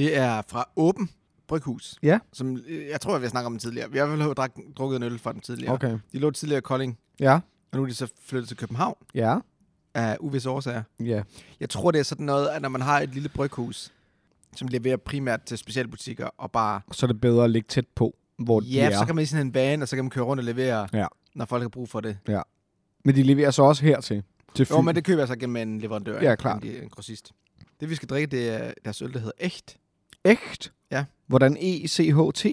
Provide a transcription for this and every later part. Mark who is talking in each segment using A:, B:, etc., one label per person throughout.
A: Det er fra Åben Bryghus.
B: Ja.
A: Som, øh, jeg tror, vi har snakket om den tidligere. Vi har i hvert fald drak, drukket en øl fra den tidligere.
B: Okay.
A: De lå tidligere i Kolding,
B: Ja.
A: og nu er de så flyttet til København
B: Ja.
A: af uvisse årsager.
B: Ja.
A: Jeg tror, det er sådan noget, at når man har et lille bryghus, som leverer primært til specialbutikker, og bare...
B: Så er det bedre at ligge tæt på, hvor de
A: Ja,
B: er.
A: så kan man i sådan en van, og så kan man køre rundt og levere,
B: Ja.
A: når folk har brug for det.
B: Men de leverer så også hertil. Til Fyn.
A: Jo, men det køber jeg så gennem en leverandør.
B: Ja, klart.
A: En, en grossist. Det, vi skal drikke, det er deres øl, der hedder Echt.
B: Ægt?
A: Ja.
B: Hvordan E E-C-H-T?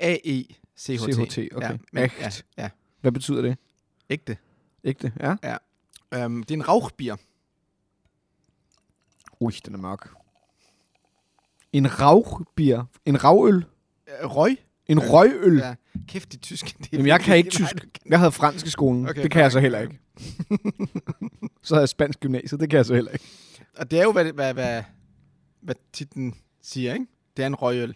A: A-E-C-H-T.
B: CHT, okay.
A: Ja, men,
B: Echt.
A: Ja, ja,
B: Hvad betyder det?
A: ægte.
B: Ægte, ja.
A: Um, det er en rauchbier.
B: Ui, den er mørk. En rauchbier. En ravøl.
A: Uh, røg?
B: En
A: Øh,
B: røgøl.
A: Ja. Kæft, de tyske. Det
B: Jamen, jeg kan ikke tysk. Jeg havde fransk i skolen.
A: Okay,
B: det kan jeg så heller ikke. så havde jeg spansk gymnasiet. Det kan jeg så heller ikke.
A: Og det er jo, hvad, hvad, hvad, hvad titlen siger, ikke? Det er en røgøl.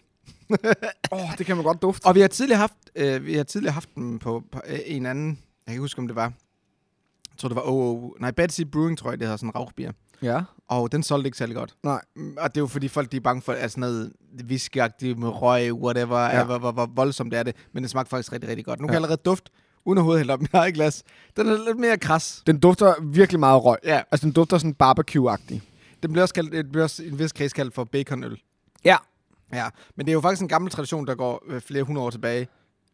B: Åh, oh, det kan man godt dufte.
A: Og vi har tidligere haft, øh, vi har tidligere haft dem på, på øh, en anden, jeg kan ikke huske, om det var, jeg tror, det var OO, nej, Betsy Brewing, tror jeg, det hedder sådan en rauchbier.
B: Ja.
A: Og den solgte ikke særlig godt.
B: Nej.
A: Og det er jo fordi folk de er bange for, at sådan noget whiskyagtigt med røg, whatever,
B: Ja.
A: hvor, hvor, hvor, voldsomt det er det. Men det smagte faktisk rigtig, rigtig godt. Nu kan
B: Ja.
A: jeg allerede duft, uden at hovedet hælde op i mit eget glas. Den er lidt mere kras.
B: Den dufter virkelig meget røg.
A: Ja,
B: Altså, den dufter sådan barbecue-agtig.
A: den bliver også, kaldt, det bliver også i en vis kreds kaldt for baconøl.
B: Ja.
A: Ja, men det er jo faktisk en gammel tradition, der går øh, flere hundrede år tilbage.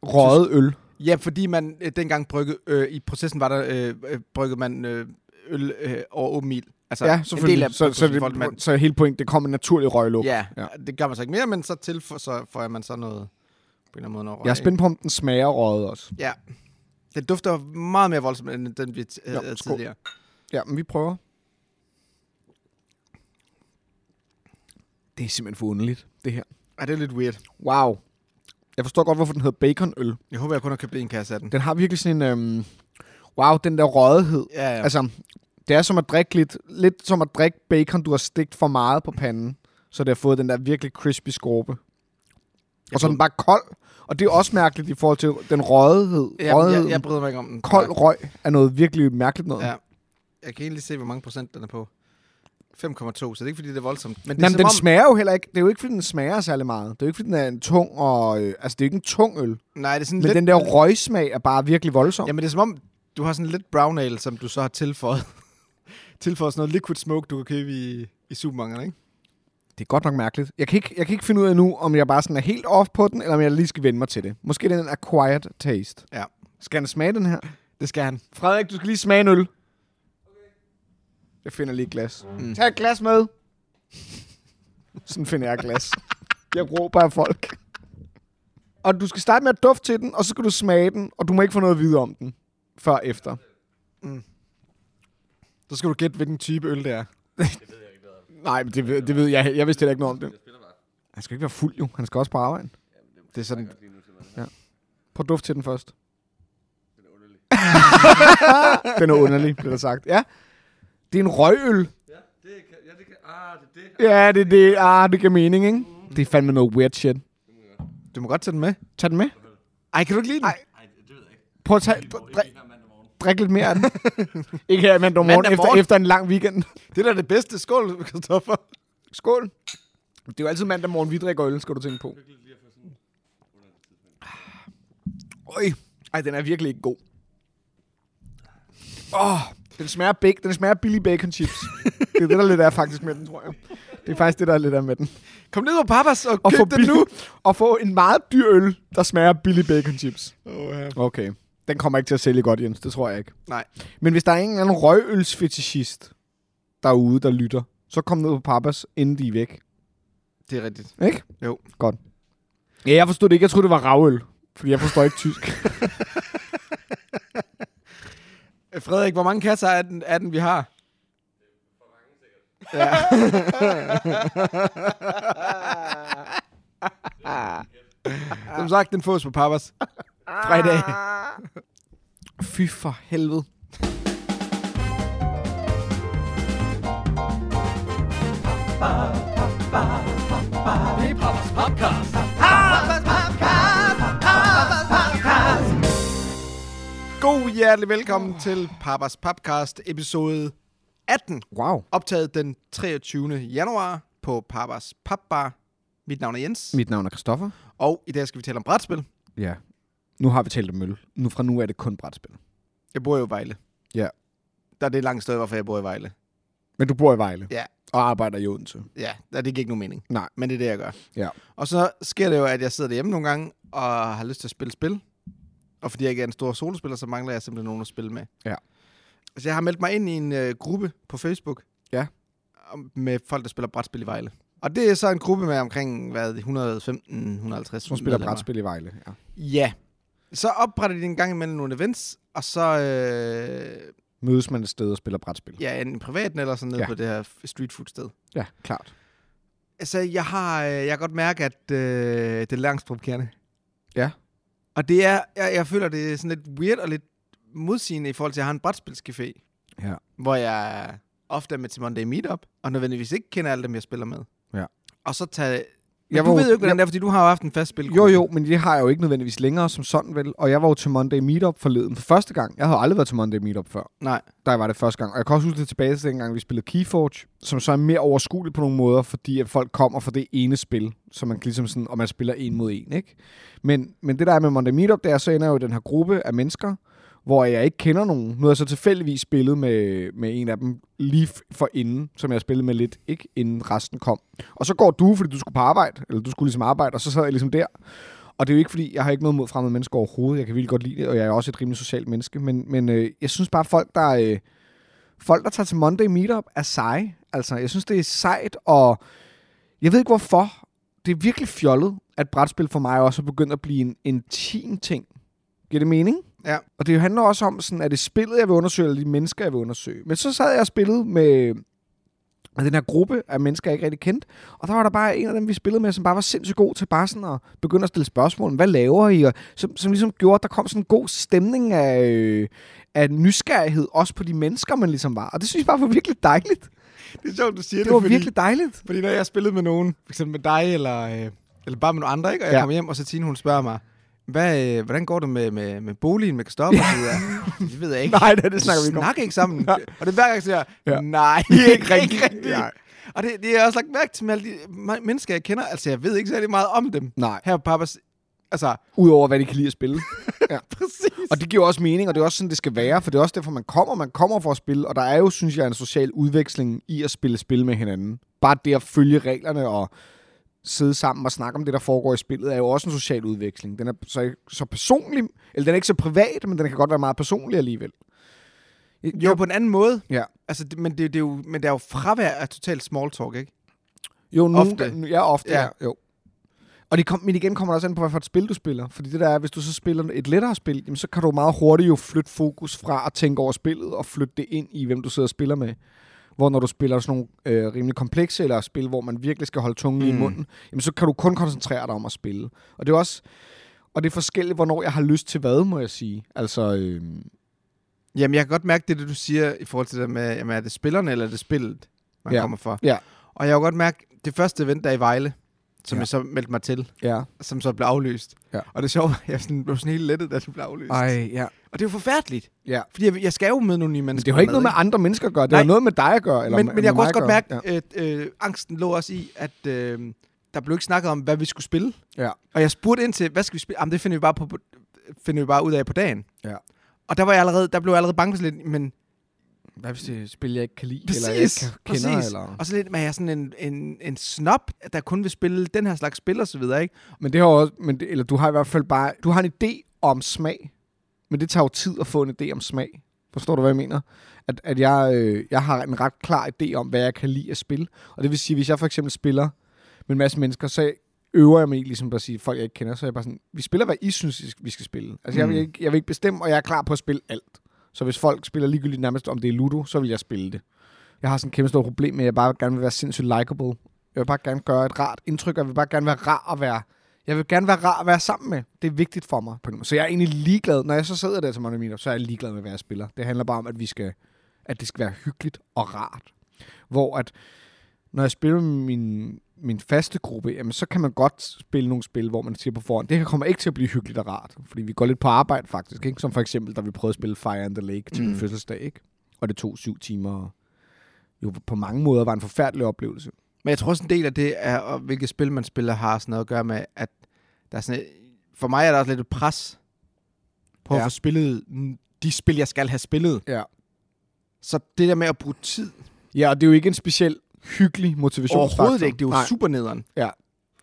B: Røget øl.
A: Ja, fordi man øh, dengang brygge, øh, i processen var der, øh, øh, bryggede man øh, øl øh, over åben ild. Altså,
B: Ja,
A: en
B: selvfølgelig.
A: del af
B: så, så, det,
A: folk, man,
B: så hele pointen, det kommer en naturlig røglugt.
A: ja,
B: Ja.
A: det gør man så ikke mere, men så til så får man så noget, på en eller anden måde noget røg.
B: Jeg er spændt på, om den smager røget også.
A: Ja. Den dufter meget mere voldsomt, end den vi havde
B: skål.
A: tidligere.
B: Ja, men vi prøver. Det er simpelthen for underligt, det her.
A: Ej, det er lidt weird.
B: Wow. Jeg forstår godt, hvorfor den hedder baconøl.
A: Jeg håber, jeg kun har købt en kasse af den.
B: Den har virkelig sådan en... Øhm, wow, den der røgethed.
A: Ja, ja.
B: Ja. Altså, det er som at drikke lidt, lidt som at drikke bacon, du har stegt for meget på panden, så det har fået den der virkelig crispy skorpe. Og så er den bare kold, og det er også mærkeligt i forhold til den røgethed.
A: ja, jeg, jeg, jeg bryder mig ikke om den.
B: Kold røg er noget virkelig mærkeligt noget.
A: Ja. Jeg kan egentlig se, hvor mange procent den er på. 5,2, så det er ikke, fordi det er voldsomt. Men det er
B: Jamen,
A: som
B: den
A: om,
B: smager jo heller ikke. Det er jo ikke, fordi den smager særlig meget. Det er jo ikke, fordi den er en tung og... Øh, altså, det er jo ikke en tung øl.
A: Nej, det er sådan
B: Men
A: lidt...
B: den der røgsmag er bare virkelig voldsom.
A: Jamen, det er som om, du har sådan lidt brown ale, som du så har tilføjet. tilføjet sådan noget liquid smoke, du kan købe i, i supermarkederne, ikke?
B: Det er godt nok mærkeligt. Jeg kan, ikke, jeg kan ikke finde ud af nu, om jeg bare sådan er helt off på den, eller om jeg lige skal vende mig til det. Måske det er en acquired taste.
A: Ja.
B: Skal han smage den her?
A: Det skal han.
B: Frederik, du skal lige smage en øl. Jeg finder lige et glas.
A: Mm.
B: Tag et glas med. Sådan finder jeg et glas. Jeg råber af folk. Og du skal starte med at dufte til den, og så skal du smage den, og du må ikke få noget at vide om den. Før efter.
A: Så skal du gætte, hvilken type øl det er.
B: Nej, men det, ved- det ved jeg. Jeg vidste heller ikke noget om det. Han skal ikke være fuld, jo. Han skal også på arbejde.
A: Det er sådan...
B: Prøv at dufte til den først. den er underlig, bliver der sagt. Ja. Det er en røgøl.
C: Ja, det kan, ja, det kan, ah, det er det.
B: Ja, det er det. Ah, det giver mening, ikke? Det er fandme noget weird shit.
A: Du må godt tage den med.
B: Tag den med.
A: Ej, kan du ikke lide den?
B: Ej.
C: Det ved jeg ikke.
B: Prøv at tage, drik, lidt mere af den. ikke her mandag morgen,
A: Mandag
B: efter,
A: morgen?
B: efter en lang weekend.
A: Det er da det bedste. Skål, Christoffer.
B: Skål. Det er jo altid mandag morgen, vi drikker øl, skal du tænke på. Øj. Ej, den er virkelig ikke god. Åh, oh, den smager, bacon, den smager billig bacon chips. det er det, der lidt er faktisk med den, tror jeg. Det er faktisk det, der er lidt af med den.
A: Kom ned på Papas og
B: Og
A: køb
B: få,
A: den nu.
B: og få en meget dyr øl, der smager billig bacon chips.
A: Oh, ja.
B: Okay. Den kommer ikke til at sælge godt, Jens. Det tror jeg ikke.
A: Nej.
B: Men hvis der er en eller anden røgølsfetishist derude, der lytter, så kom ned på Papas, inden de er væk.
A: Det er rigtigt.
B: Ikke?
A: Jo.
B: Godt. Ja, jeg forstod det ikke. Jeg troede, det var ravøl. Fordi jeg forstår ikke tysk.
A: Øh, Frederik, hvor mange kasser er den, er den vi har? Ja. Som sagt, den fås på Papas. Fra i dag.
B: Fy for helvede.
C: Det er Papas
A: God hjertelig velkommen til Papas Podcast episode 18.
B: Wow.
A: Optaget den 23. januar på Papas Papbar Mit navn er Jens,
B: Mit navn er Christoffer.
A: og i dag skal vi tale om brætspil.
B: Ja. Nu har vi talt om møl. Nu fra nu er det kun brætspil.
A: Jeg bor jo i Vejle.
B: Ja.
A: Der er det langt sted, hvorfor jeg bor i Vejle.
B: Men du bor i Vejle.
A: Ja.
B: Og arbejder i Odense.
A: Ja, det giver ikke nogen mening.
B: Nej.
A: Men det er det, jeg gør.
B: Ja.
A: Og så sker det jo, at jeg sidder derhjemme nogle gange, og har lyst til at spille spil. Og fordi jeg ikke er en stor solospiller, så mangler jeg simpelthen nogen at spille med.
B: Ja.
A: Så jeg har meldt mig ind i en øh, gruppe på Facebook.
B: Ja.
A: Med folk, der spiller brætspil i Vejle. Og det er så en gruppe med omkring, hvad, 115-150
B: Som spiller brætspil i Vejle. Ja.
A: Ja. Så opretter de en gang imellem nogle events, og så øh,
B: Mødes man et sted og spiller brætspil.
A: ja, enten privaten eller sådan nede
B: Ja.
A: på det her street food sted.
B: Ja, klart.
A: Altså, jeg har, øh, jeg kan godt mærke, at øh, det er langt provokerende.
B: Ja.
A: Og det er, jeg, jeg føler, det er sådan lidt weird og lidt modsigende i forhold til, at jeg har en brætspilscafé,
B: Ja.
A: hvor jeg ofte er med til Monday Meetup, og nødvendigvis ikke kender alle dem, jeg spiller med.
B: Ja.
A: Og så tage... Men
B: Jeg
A: du
B: var-
A: ved jo ikke, hvordan
B: jeg-
A: det er, fordi du har jo haft en fast spil.
B: Jo, jo, men det har jeg jo ikke nødvendigvis længere som sådan vel. Og jeg var jo til Monday Meetup forleden for første gang. Jeg havde aldrig været til Monday Meetup før.
A: Nej.
B: Der var det første gang. Og jeg kan også huske det tilbage til dengang, vi spillede Keyforge, som så er mere overskueligt på nogle måder, fordi at folk kommer fra det ene spil, så man kan ligesom sådan, og man spiller en mod en, ikke? Men, men det der er med Monday Meetup, det er, så ender jeg jo den her gruppe af mennesker, hvor jeg ikke kender nogen. Nu har jeg så tilfældigvis spillet med, med en af dem lige for inden, som jeg spillede med lidt, ikke inden resten kom. Og så går du, fordi du skulle på arbejde, eller du skulle ligesom arbejde, og så sad jeg ligesom der. Og det er jo ikke, fordi jeg har ikke noget mod fremmede mennesker overhovedet. Jeg kan virkelig godt lide det, og jeg er også et rimelig socialt menneske. Men, men øh, jeg synes bare, folk, der... Øh, folk, der tager til Monday Meetup, er seje. Altså, jeg synes, det er sejt, og jeg ved ikke hvorfor. Det er virkelig fjollet, at brætspil for mig også er begyndt at blive en intim ting. Giver det mening?
A: Ja.
B: Og det handler også om, sådan, er det spillet, jeg vil undersøge, eller de mennesker, jeg vil undersøge. Men så sad jeg og spillede med med den her gruppe af mennesker, jeg ikke rigtig kendte. Og der var der bare en af dem, vi spillede med, som bare var sindssygt god til bare sådan at begynde at stille spørgsmål. Hvad laver I? Og som, som ligesom gjorde, at der kom sådan en god stemning af, øh, af nysgerrighed, også på de mennesker, man ligesom var. Og det synes jeg bare var virkelig dejligt.
A: Det er sjovt, du siger
B: Det var virkelig dejligt.
A: Fordi når jeg har spillet med nogen, for eksempel med dig, eller, øh, eller bare med nogle andre, ikke? og jeg
B: Ja.
A: kommer hjem, og så Tine, hun spørger mig, hvad, øh, hvordan går det med, med, med boligen, med Kristoffer? Ja. Det ved jeg ikke.
B: Nej, det, det snakker vi ikke om.
A: snakker ikke sammen. Og det er hver gang, jeg siger,
B: Ja.
A: ja. nej,
B: Ikke rigtigt.
A: rigtigt.
B: Nej.
A: Og det, det er jeg også lagt mærke til med alle de mennesker, jeg kender. Altså, jeg ved ikke særlig meget om dem.
B: Nej,
A: Her på Papas. Altså,
B: udover hvad de kan lide at spille.
A: præcis.
B: Og det giver også mening, og det er også sådan, det skal være, for det er også derfor, man kommer. Man kommer for at spille, og der er jo, synes jeg, en social udveksling i at spille spil med hinanden. Bare det at følge reglerne og sidde sammen og snakke om det, der foregår i spillet, er jo også en social udveksling. Den er så, så personlig, eller den er ikke så privat, men den kan godt være meget personlig alligevel.
A: Jo, på en anden måde.
B: Ja.
A: Altså, det, men, det, det er jo, men der er jo fravær af totalt small talk, ikke?
B: Jo, nogle
A: Ofte.
B: Ja, ofte, ja.
A: Ja.
B: jo. Og det kom, men igen kommer der også an på, hvad for et spil du spiller. Fordi det der er, hvis du så spiller et lettere spil, jamen, så kan du meget hurtigt jo flytte fokus fra at tænke over spillet og flytte det ind i, hvem du sidder og spiller med. Hvor når du spiller sådan nogle øh, rimelig komplekse eller spil, hvor man virkelig skal holde tungen mm. i munden, jamen, så kan du kun koncentrere dig om at spille. Og det er også og det er forskelligt, hvornår jeg har lyst til hvad, må jeg sige. Altså, øh,
A: Jamen, jeg kan godt mærke det, det du siger i forhold til det med, jamen, er det spillerne eller er det spillet, man
B: Ja.
A: kommer for?
B: Ja.
A: Og jeg kan godt mærke, det første event, der er i Vejle, som
B: Ja.
A: ja. jeg så meldte mig til,
B: ja.
A: som så blev aflyst.
B: Ja.
A: Og det er sjovt, jeg sådan, blev sådan helt lettet, da det blev aflyst.
B: Ej, ja.
A: Og det er jo forfærdeligt.
B: ja.
A: Fordi jeg, jeg skal jo med nogle nye
B: Men
A: mennesker.
B: det har ikke noget med andre mennesker at gøre. Det har noget med dig at gøre. Eller
A: men, men jeg kunne også godt mærke,
B: gøre.
A: at øh, angsten lå også i, at øh, der blev ikke snakket om, hvad vi skulle spille.
B: Ja.
A: Og jeg spurgte ind til, hvad skal vi spille? Jamen, det finder vi bare, på, finder vi bare ud af på dagen.
B: Ja.
A: Og der var jeg allerede, der blev jeg allerede bange lidt, men
B: Hvad hvis det er et spil, jeg ikke kan lide,
A: Præcis,
B: eller jeg ikke kender?
A: præcis.
B: Eller?
A: Og så lidt jeg er sådan en, en, en snop, der kun vil spille den her slags spil og så videre, ikke?
B: Men det har også, men det, eller du har i hvert fald bare, du har en idé om smag, men det tager jo tid at få en idé om smag. Forstår du, hvad jeg mener? At, at jeg, øh, jeg har en ret klar idé om, hvad jeg kan lide at spille. Og det vil sige, hvis jeg for eksempel spiller med en masse mennesker, så øver jeg mig i ligesom bare at sige, folk jeg ikke kender, så er jeg bare sådan, vi spiller, hvad I synes, vi skal spille. Altså, jeg, vil
A: Mm.
B: ikke, jeg vil ikke bestemme, og jeg er klar på at spille alt. Så hvis folk spiller ligegyldigt nærmest, om det er Ludo, så vil jeg spille det. Jeg har sådan et kæmpe stort problem med, at jeg bare gerne vil være sindssygt likable. Jeg vil bare gerne gøre et rart indtryk, og jeg vil bare gerne være rar at være jeg vil gerne være rar at være sammen med. Det er vigtigt for mig. På måde. Så jeg er egentlig ligeglad. Når jeg så sidder der til Money Meetup, så er jeg ligeglad med, hvad jeg spiller. Det handler bare om, at, vi skal, at det skal være hyggeligt og rart. Hvor at, når jeg spiller med min, min faste gruppe, jamen, så kan man godt spille nogle spil, hvor man siger på forhånd, det her kommer ikke til at blive hyggeligt og rart. Fordi vi går lidt på arbejde faktisk. Ikke? Som for eksempel, da vi prøvede at spille Fire and the Lake til mm. min fødselsdag. Ikke? Og det tog syv timer. Jo på mange måder var en forfærdelig oplevelse.
A: Men jeg tror også en del af det er, og hvilket spil man spiller, har sådan noget at gøre med, at der er sådan et, for mig er der også lidt et pres på ja. At få spillet de spil, jeg skal have spillet.
B: Ja.
A: Så det der med at bruge tid,
B: Ja, og det er jo ikke en speciel hyggelig motivationsfaktor.
A: overhovedet ikke. Det er jo
B: Nej.
A: super nederen.
B: Ja.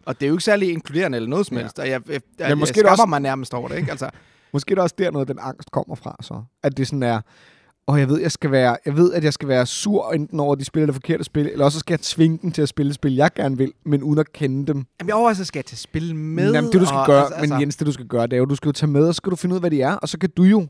A: Og det er jo ikke særlig inkluderende eller noget som
B: Ja.
A: helst. Og jeg, jeg, jeg,
B: Men måske
A: jeg
B: er det
A: skammer
B: også-
A: mig nærmest over det, ikke? Altså,
B: Måske er det også der noget, den angst kommer fra, så. At det sådan er, og jeg ved, jeg skal være, jeg ved, at jeg skal være sur enten over, at de spiller det forkerte spil, eller også skal jeg tvinge dem til at spille et spil, jeg gerne vil, men uden at kende dem.
A: jamen, jeg overvejer, så skal jeg til spil med.
B: Jamen, det du skal
A: og,
B: gøre,
A: altså,
B: men Jens, det du skal gøre, det er jo, du skal jo tage med, og så skal du finde ud af, hvad de er, og så kan du jo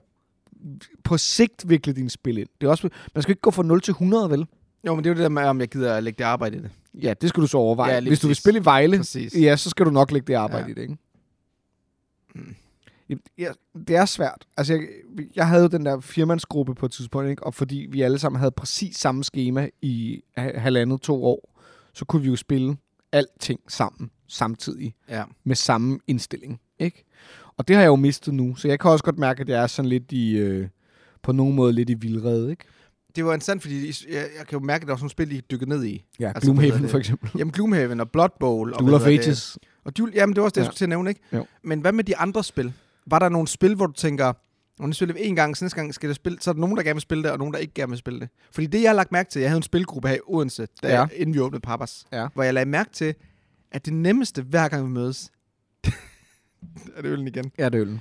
B: på sigt vikle dine spil ind. Det er også, man skal ikke gå fra 0 til 100, vel?
A: Jo, men det er jo det der med, om jeg gider at lægge det arbejde i det.
B: Ja, det skal du så overveje.
A: Ja,
B: Hvis du vil spille i Vejle,
A: Præcis.
B: ja, så skal du nok lægge det arbejde
A: Ja.
B: i det, ikke?
A: Mm.
B: Ja, det er svært. Altså, jeg, jeg havde jo den der firmandsgruppe på et tidspunkt, ikke? og fordi vi alle sammen havde præcis samme schema i ha- halvandet, to år, så kunne vi jo spille alting sammen samtidig
A: Ja.
B: med samme indstilling. Ikke? Og det har jeg jo mistet nu, så jeg kan også godt mærke, at jeg er sådan lidt i, øh, på nogen måde lidt i vildrede, ikke?
A: Det var interessant, fordi jeg, jeg kan jo mærke, at der var sådan nogle spil, I dykkede ned i.
B: Ja,
A: Altså,
B: Gloomhaven
A: det?
B: for eksempel.
A: Jamen, Gloomhaven og Blood Bowl. Og
B: Duel of
A: det?
B: Ages.
A: Og Duel, jamen, det var også det, jeg
B: Ja.
A: skulle til at nævne, ikke?
B: Jo.
A: Men hvad med de andre spil? Var der nogle spil, hvor du tænker, når nu spiller vi en gang, så næste gang skal det spille, så er der nogen, der gerne vil spille det, og nogen, der ikke gerne vil spille det. Fordi det, jeg har lagt mærke til, jeg havde en spilgruppe her i Odense, da,
B: Ja.
A: ja. inden vi åbnede Papas,
B: Ja.
A: hvor jeg lagde mærke til, at det nemmeste, hver gang vi mødes, er det øllen igen?
B: Ja, det er øllen.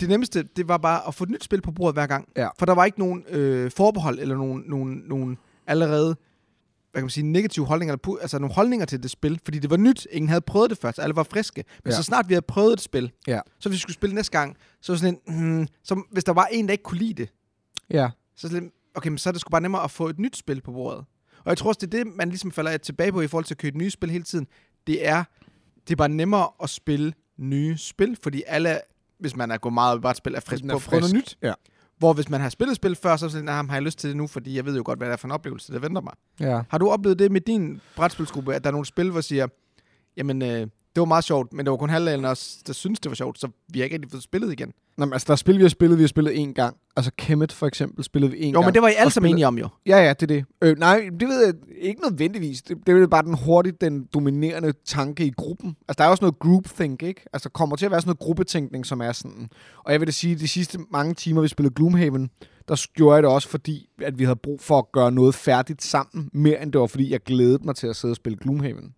A: Det nemmeste, det var bare at få et nyt spil på bordet hver gang.
B: Ja.
A: For der var ikke nogen øh, forbehold, eller nogen, nogen, nogen allerede hvad kan man sige, negative holdninger, altså nogle holdninger til det spil, fordi det var nyt. Ingen havde prøvet det først, alle var friske. Men
B: Ja.
A: så snart vi havde prøvet et spil,
B: Ja.
A: så hvis vi skulle spille næste gang, så var sådan en, hmm, så hvis der var en, der ikke kunne lide det,
B: Ja.
A: så, sådan, okay, men så er det sgu bare nemmere at få et nyt spil på bordet. Og jeg tror også, det er det, man ligesom falder tilbage på i forhold til at købe nye spil hele tiden. Det er, det er bare nemmere at spille nye spil, fordi alle, hvis man er gået meget op i spil, er frisk på at prøve noget nyt.
B: Ja.
A: Hvor hvis man har spillet spil før, så er sådan, nah, har jeg lyst til det nu, fordi jeg ved jo godt, hvad det er for en oplevelse, der venter mig.
B: Ja.
A: Har du oplevet det med din brætspilsgruppe, at der er nogle spil, hvor siger, jamen, øh, det var meget sjovt, men det var kun halvdelen af os, der synes det var sjovt, så vi har ikke rigtig fået spillet igen.
B: Nå, men altså, der er spil, vi har spillet, vi har spillet en gang. Altså, Kemet for eksempel spillede vi en
A: Jo,
B: gang.
A: men det var I alle sammen enige om jo.
B: Ja, ja, det er det. Øh, nej, det ved jeg ikke nødvendigvis. Det, det er jo bare den hurtigt, den dominerende tanke i gruppen. Altså, der er også noget groupthink, ikke? Altså, der kommer til at være sådan noget gruppetænkning, som er sådan... Og jeg vil da sige, de sidste mange timer, vi spillede Gloomhaven, der gjorde jeg det også, fordi at vi havde brug for at gøre noget færdigt sammen, mere end det var, fordi jeg glædede mig til at sidde og spille Gloomhaven.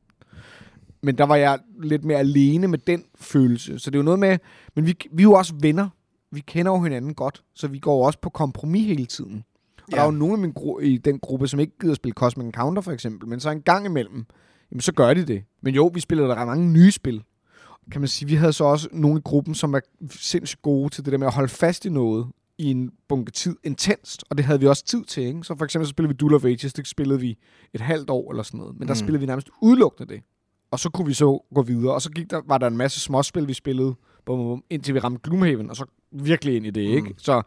B: Men der var jeg lidt mere alene med den følelse. Så det er jo noget med... Men vi, vi er jo også venner. Vi kender jo hinanden godt, så vi går også på kompromis hele tiden. Og
A: Ja.
B: der er jo nogle i, min gru- i den gruppe, som ikke gider spille Cosmic Encounter for eksempel, men så en gang imellem, jamen så gør de det. Men jo, vi spiller der mange nye spil. Kan man sige, vi havde så også nogle i gruppen, som er sindssygt gode til det der med at holde fast i noget i en bunke tid intenst, og det havde vi også tid til, ikke? Så for eksempel så spillede vi Duel of Ages, det spillede vi et halvt år eller sådan noget, men der
A: Mm.
B: spillede vi nærmest udelukkende det. Og så kunne vi så gå videre, og så gik der, var der en masse småspil, vi spillede, bum, bum, indtil vi ramte Gloomhaven, og så virkelig ind i det, ikke?
A: Mm.
B: Så,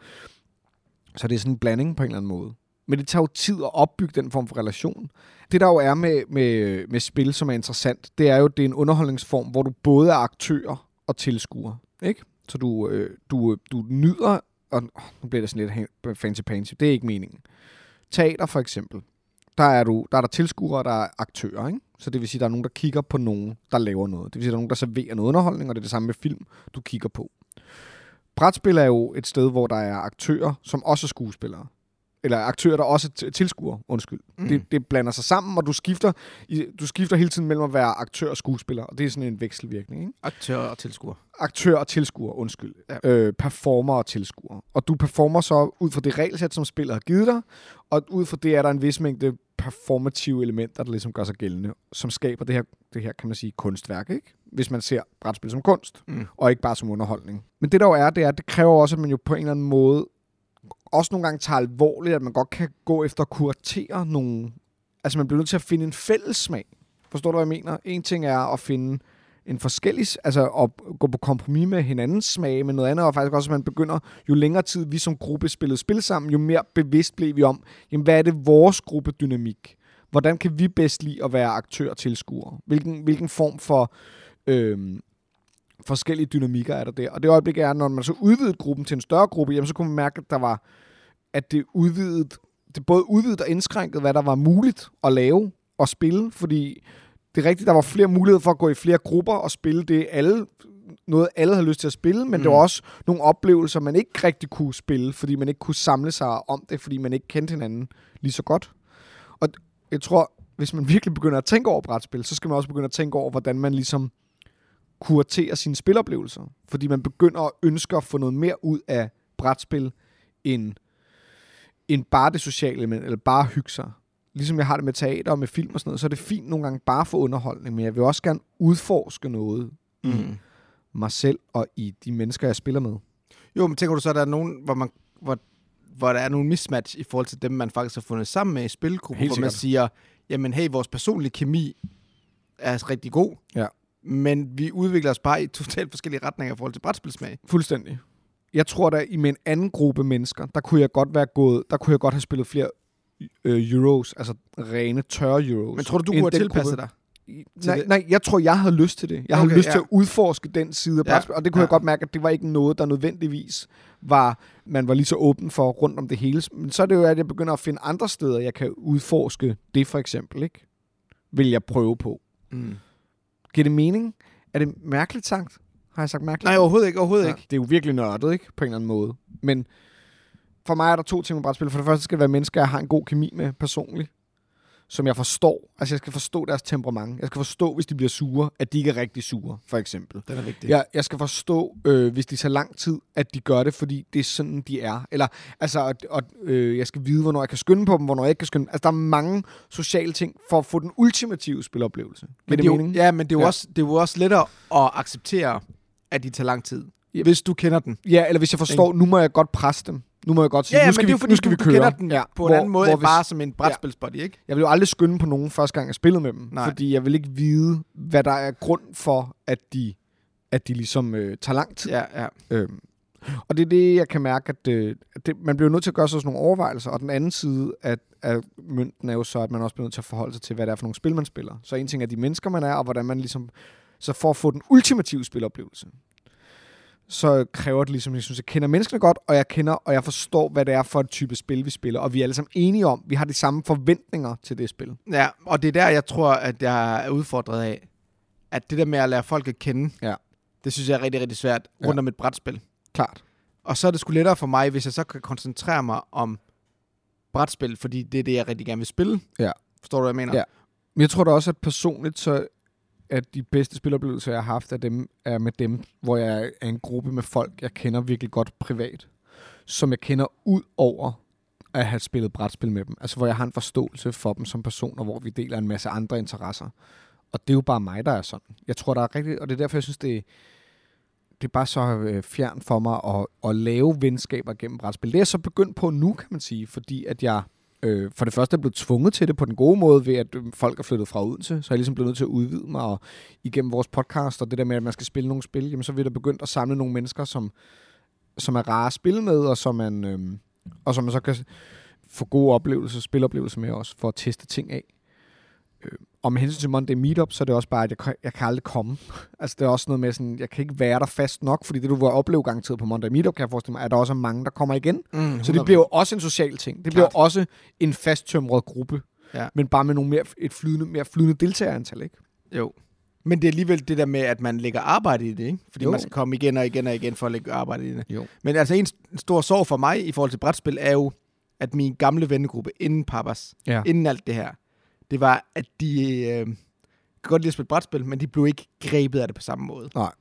B: så det er sådan en blanding på en eller anden måde. Men det tager jo tid at opbygge den form for relation. Det der jo er med, med, med spil, som er interessant, det er jo, det er en underholdningsform, hvor du både er aktør og tilskuer. Ikke? Så du, øh, du, du nyder, og åh, nu bliver det sådan lidt fancy pansy, det er ikke meningen. Teater for eksempel, der er, du, der er der tilskuere, der er aktører. Ikke? Så det vil sige, der er nogen, der kigger på nogen, der laver noget. Det vil sige, der er nogen, der serverer noget underholdning, og det er det samme med film, du kigger på. Brætspil er jo et sted, hvor der er aktører, som også er skuespillere. Eller aktører, der også er tilskuere, undskyld.
A: Mm.
B: Det, det blander sig sammen, og du skifter, du skifter hele tiden mellem at være aktør og skuespiller, og det er sådan en vekselvirkning. Ikke?
A: Aktør og tilskuer.
B: Aktør og tilskuer, undskyld.
A: Ja.
B: Øh, performer og tilskuer. Og du performer så ud fra det regelsæt, som spillet har givet dig, og ud fra det er der en vis mængde performative elementer, der ligesom gør sig gældende, som skaber det her, det her kan man sige, kunstværk, ikke? hvis man ser brætspil som kunst,
A: Mm.
B: og ikke bare som underholdning. Men det der jo er, det er, at det kræver også, at man jo på en eller anden måde også nogle gange tager alvorligt, at man godt kan gå efter at kuratere nogle... Altså man bliver nødt til at finde en fælles smag. Forstår du, hvad jeg mener? En ting er at finde en forskellig, altså at gå på kompromis med hinandens smag, men noget andet og faktisk også, at man begynder, jo længere tid vi som gruppe spillede spil sammen, jo mere bevidst blev vi om, jamen hvad er det vores gruppedynamik? Hvordan kan vi bedst lide at være aktør og tilskuer? Hvilken, hvilken form for øh, forskellige dynamikker er der der? Og det øjeblik er, når man så udvidede gruppen til en større gruppe, jamen så kunne man mærke, at der var, at det udvidede, det både udvidede og indskrænkede, hvad der var muligt at lave, og spille, fordi det er rigtigt, der var flere muligheder for at gå i flere grupper og spille det alle, noget alle havde lyst til at spille, men mm. det var også nogle oplevelser, man ikke rigtig kunne spille, fordi man ikke kunne samle sig om det, fordi man ikke kendte hinanden lige så godt. Og jeg tror, hvis man virkelig begynder at tænke over brætspil, så skal man også begynde at tænke over, hvordan man ligesom kuraterer sine spiloplevelser. Fordi man begynder at ønske at få noget mere ud af brætspil, end, end bare det sociale element, eller bare hygge sig. Ligesom jeg har det med teater og med film og sådan noget, så er det fint nogle gange bare for underholdning, men jeg vil også gerne udforske noget mm. i mig selv og i de mennesker, jeg spiller med.
A: Jo, men tænker du så, at der er nogen, hvor, man, hvor, hvor der er nogle mismatch i forhold til dem, man faktisk har fundet sammen med i spilgruppen, hvor man siger, jamen hey, vores personlige kemi er rigtig god,
B: Ja.
A: men vi udvikler os bare i totalt forskellige retninger i forhold til brætspilsmag.
B: Fuldstændig. Jeg tror da, i med en anden gruppe mennesker, der kunne jeg godt være gået, der kunne jeg godt have spillet flere euros, altså rene tørre euros.
A: Men tror du, du kunne have tilpasset dig?
B: Nej,
A: det?
B: nej, jeg tror, jeg havde lyst til det. Jeg havde
A: Okay,
B: lyst
A: ja.
B: til at udforske den side af
A: Ja,
B: brætspil, og det kunne
A: ja.
B: jeg godt mærke, at det var ikke noget, der nødvendigvis var, man var lige så åben for rundt om det hele. Men så er det jo, at jeg begynder at finde andre steder, jeg kan udforske det for eksempel, ikke? Vil jeg prøve på.
A: Mm.
B: Giver det mening? Er det mærkeligt sagt? Har jeg sagt mærkeligt?
A: Nej, overhovedet ikke, overhovedet
B: Ja,
A: ikke.
B: det er jo virkelig nørdet, ikke? På en eller anden måde. Men for mig er der to ting med brætspil. For det første skal det være mennesker, jeg har en god kemi med personligt. Som jeg forstår. Altså, jeg skal forstå deres temperament. Jeg skal forstå, hvis de bliver sure, at de ikke er rigtig sure, for eksempel.
A: Den er vigtig.
B: Jeg, jeg skal forstå, øh, hvis de tager lang tid, at de gør det, fordi det er sådan, de er. Eller, altså, og, og, øh, jeg skal vide, hvornår jeg kan skynde på dem, hvornår jeg ikke kan skynde. Altså, der er mange sociale ting for at få den ultimative spiloplevelse.
A: Men
B: det,
A: det er jo,
B: mening?
A: ja, men det er, jo
B: Ja.
A: også, det er jo også lettere at acceptere, at de tager lang tid.
B: Yep.
A: Hvis du kender den.
B: Ja, eller hvis jeg forstår, nu må jeg godt presse dem. Nu må jeg godt sige,
A: Ja, ja
B: nu
A: men
B: skal,
A: det er
B: vi,
A: fordi,
B: nu skal
A: du,
B: vi
A: du
B: køre.
A: kender den
B: ja,
A: på en anden måde, end
B: hvis,
A: bare som en brætspilsbody, ikke?
B: Jeg vil jo aldrig skynde på nogen første gang, jeg spillede med dem.
A: Nej.
B: Fordi jeg vil ikke vide, hvad der er grund for, at de, at de ligesom øh, tager lang tid.
A: Ja, ja.
B: Øhm. Og det er det, jeg kan mærke, at, øh, at det, man bliver nødt til at gøre sig sådan nogle overvejelser. Og den anden side af, af mønten er jo så, at man også bliver nødt til at forholde sig til, hvad det er for nogle spil, man spiller. Så en ting er de mennesker, man er, og hvordan man ligesom... Så for at få den ultimative spiloplevelse, så kræver det ligesom, jeg synes, jeg kender menneskene godt, og jeg kender, og jeg forstår, hvad det er for et type spil, vi spiller. Og vi er alle sammen enige om, vi har de samme forventninger til det spil.
A: Ja, og det er der, jeg tror, at jeg er udfordret af. At det der med at lære folk at kende,
B: Ja.
A: det synes jeg er rigtig, rigtig svært rundt
B: Ja.
A: om et brætspil.
B: Klart.
A: Og så er det sgu lettere for mig, hvis jeg så kan koncentrere mig om brætspil, fordi det er det, jeg rigtig gerne vil spille.
B: Ja.
A: Forstår du, hvad jeg mener?
B: Ja. Men jeg tror da også, at personligt, så at de bedste spiloplevelser, jeg har haft, er, dem, er med dem, hvor jeg er en gruppe med folk, jeg kender virkelig godt privat. Som jeg kender ud over at have spillet brætspil med dem. Altså, hvor jeg har en forståelse for dem som personer, hvor vi deler en masse andre interesser. Og det er jo bare mig, der er sådan. Jeg tror, der er rigtigt, og det er derfor, jeg synes, det, det er bare så øh, fjern for mig at, at lave venskaber gennem brætspil. Det er jeg så begyndt på nu, kan man sige, fordi at jeg øh, for det første er blevet tvunget til det på den gode måde, ved at øh, folk er flyttet fra Odense, så er jeg ligesom blevet nødt til at udvide mig, og igennem vores podcast, og det der med, at man skal spille nogle spil, jamen så vil der begyndt at samle nogle mennesker, som, som er rare at spille med, og som man, øh, og som man så kan få gode oplevelser, spiloplevelser med også, for at teste ting af. Øh, og med hensyn til Monday Meetup, så er det også bare, at jeg, kan- jeg kan aldrig komme. altså det er også noget med sådan, jeg kan ikke være der fast nok, fordi det du vil opleve garanteret på Monday Meetup, kan jeg forestille mig, at der også er mange, der kommer igen.
A: Mm,
B: Så det bliver jo også en social ting. Det bliver
A: Klart.
B: jo også en fasttømret gruppe,
A: Ja.
B: men bare med nogle mere, et flydende, mere flydende deltagerantal, ikke?
A: Jo. Men det er alligevel det der med, at man lægger arbejde i det, ikke? Fordi
B: Jo.
A: man skal komme igen og igen og igen for at lægge arbejde i det.
B: Jo.
A: Men altså en st- stor sorg for mig i forhold til brætspil er jo, at min gamle vennegruppe inden Papas,
B: Ja.
A: inden alt det her, det var, at de øh, kan godt lide at spille brætspil, men de blev ikke grebet af det på samme måde.
B: Nej.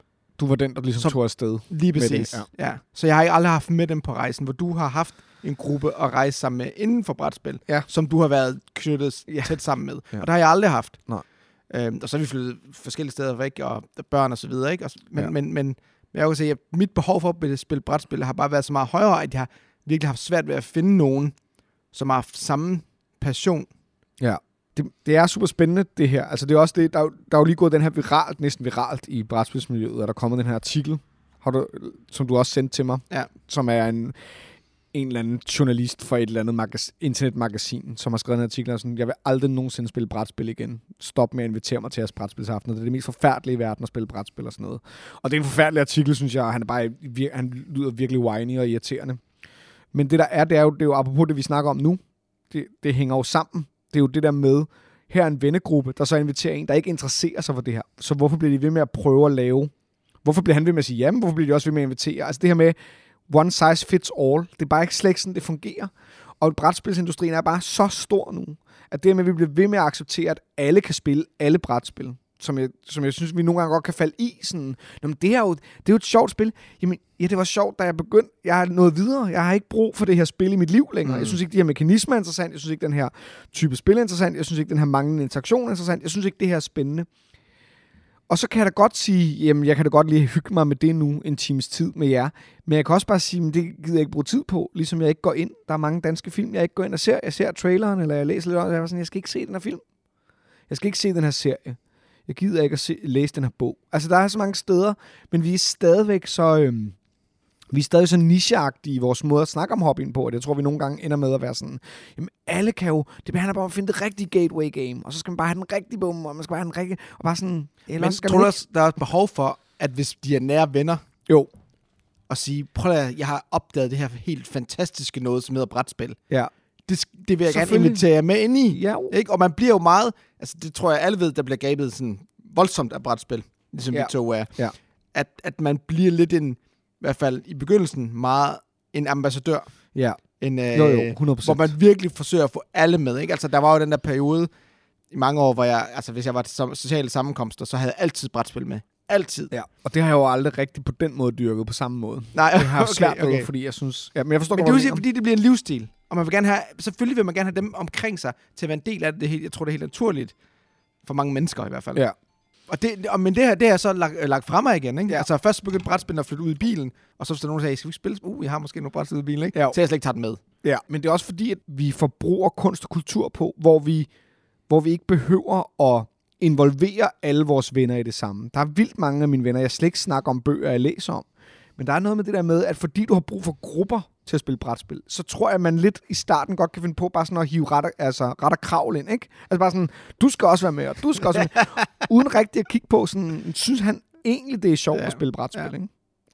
B: Du var den, der ligesom
A: Så-
B: tog afsted.
A: Lige præcis. Det, ja. ja. Så jeg har ikke aldrig haft med dem på rejsen, hvor du har haft en gruppe at rejse sammen med inden for brætspil,
B: Ja.
A: som du har været knyttet
B: Ja.
A: tæt sammen med.
B: Ja.
A: Og det har jeg aldrig haft.
B: Nej.
A: Øhm, og så er vi flyttet forskellige steder væk, og børn og så videre, ikke? Og, men,
B: ja.
A: men, men, men jeg kan sige, at mit behov for at spille brætspil har bare været så meget højere, at jeg har virkelig haft svært ved at finde nogen, som har haft samme passion.
B: Ja. Det, det er super spændende, det her. Altså, det er også det, der, er der er jo lige gået den her viralt, næsten viralt i brætspilsmiljøet, og der er kommet den her artikel, har du, som du også sendte til mig,
A: Ja.
B: som er en, en eller anden journalist for et eller andet magas, internetmagasin, som har skrevet en artikel, og sådan, jeg vil aldrig nogensinde spille brætspil igen. Stop med at invitere mig til jeres brætspilsaften. Det er det mest forfærdelige i verden at spille brætspil og sådan noget. Og det er en forfærdelig artikel, synes jeg, han, er bare, vir- han lyder virkelig whiny og irriterende. Men det der er, det er jo, det er jo apropos det, vi snakker om nu, det, det hænger jo sammen. Det er jo det der med, her er en vennegruppe, der så inviterer en, der ikke interesserer sig for det her. Så hvorfor bliver de ved med at prøve at lave? Hvorfor bliver han ved med at sige jamen? Hvorfor bliver de også ved med at invitere? Altså det her med one size fits all, det er bare ikke slet ikke sådan, det fungerer. Og brætspilsindustrien er bare så stor nu, at det her med, at vi bliver ved med at acceptere, at alle kan spille alle brætspil, som jeg, som jeg synes, vi nogle gange godt kan falde i. Sådan, Nå, men det, er jo, det er jo et sjovt spil. Jamen, ja, det var sjovt, da jeg begyndte. Jeg har nået videre. Jeg har ikke brug for det her spil i mit liv længere. Mm. Jeg synes ikke, de her mekanismer er interessant. Jeg synes ikke, den her type spil er interessant. Jeg synes ikke, den her manglende interaktion er interessant. Jeg synes ikke, det her er spændende. Og så kan jeg da godt sige, jamen jeg kan da godt lige hygge mig med det nu en times tid med jer. Men jeg kan også bare sige, at det gider jeg ikke bruge tid på, ligesom jeg ikke går ind. Der er mange danske film, jeg ikke går ind og ser. Jeg ser traileren, eller jeg læser lidt om det, jeg er sådan, jeg skal ikke se den her film. Jeg skal ikke se den her serie. Jeg gider ikke at se, læse den her bog. Altså, der er så mange steder, men vi er stadigvæk så... Øhm, vi er stadig så nicheagtige i vores måde at snakke om hobbyen på, og det tror vi nogle gange ender med at være sådan, jamen alle kan jo, det handler bare om at finde det rigtige gateway game, og så skal man bare have den rigtige bum, og man skal bare have den rigtige, og bare sådan,
A: Men
B: ellers skal
A: tror
B: man
A: du
B: ikke...
A: også, der er et behov for, at hvis de er nære venner,
B: Jo,
A: og sige, prøv at jeg har opdaget det her helt fantastiske noget, som hedder brætspil.
B: ja.
A: Det, det vil jeg gerne invitere jer med ind i.
B: Ja.
A: Ikke? Og man bliver jo meget, altså det tror jeg alle ved, der bliver gabet sådan voldsomt af brætspil, ligesom
B: Ja.
A: vi to er.
B: Ja.
A: At, at man bliver lidt en, i hvert fald i begyndelsen, meget en ambassadør.
B: ja.
A: En, øh,
B: Jo, jo, 100%.
A: Hvor man virkelig forsøger at få alle med. Ikke? Altså, der var jo den der periode i mange år, hvor jeg, altså hvis jeg var til sociale sammenkomster, så havde jeg altid brætspil med. Altid.
B: Ja, og det har jeg jo aldrig rigtig på den måde dyrket på samme måde.
A: Nej,
B: Det har jeg
A: okay,
B: svært ved,
A: okay.
B: fordi jeg synes... Ja, men jeg forstår
A: Men det er jo fordi det bliver en livsstil. Og man vil gerne have, selvfølgelig vil man gerne have dem omkring sig, til at være en del af det. det helt, jeg tror, det er helt naturligt. For mange mennesker i hvert fald.
B: Ja.
A: Og det, og, men det her, det er så lagt, lagt fremme igen, ikke?
B: Ja.
A: Altså først begyndte brætspillet at flytte ud i bilen, og så hvis der nogen, der sagde, skal vi ikke spille? Uh, jeg har måske nogle brætspil i bilen, ikke?
B: Ja.
A: Så jeg slet ikke tager den med.
B: Ja, men det er også fordi, at vi forbruger kunst og kultur på, hvor vi, hvor vi ikke behøver at involvere alle vores venner i det samme. Der er vildt mange af mine venner, jeg slet ikke snakker om bøger, jeg læser om. Men der er noget med det der med, at fordi du har brug for grupper til at spille brætspil, så tror jeg, at man lidt i starten godt kan finde på bare sådan at hive ret, altså, ret og kravl ind, ikke? Altså bare sådan, du skal også være med, og du skal også være med. Uden rigtig at kigge på, sådan, synes han egentlig, det er sjovt
A: Ja.
B: at spille brætspil,
A: Ja.
B: ikke?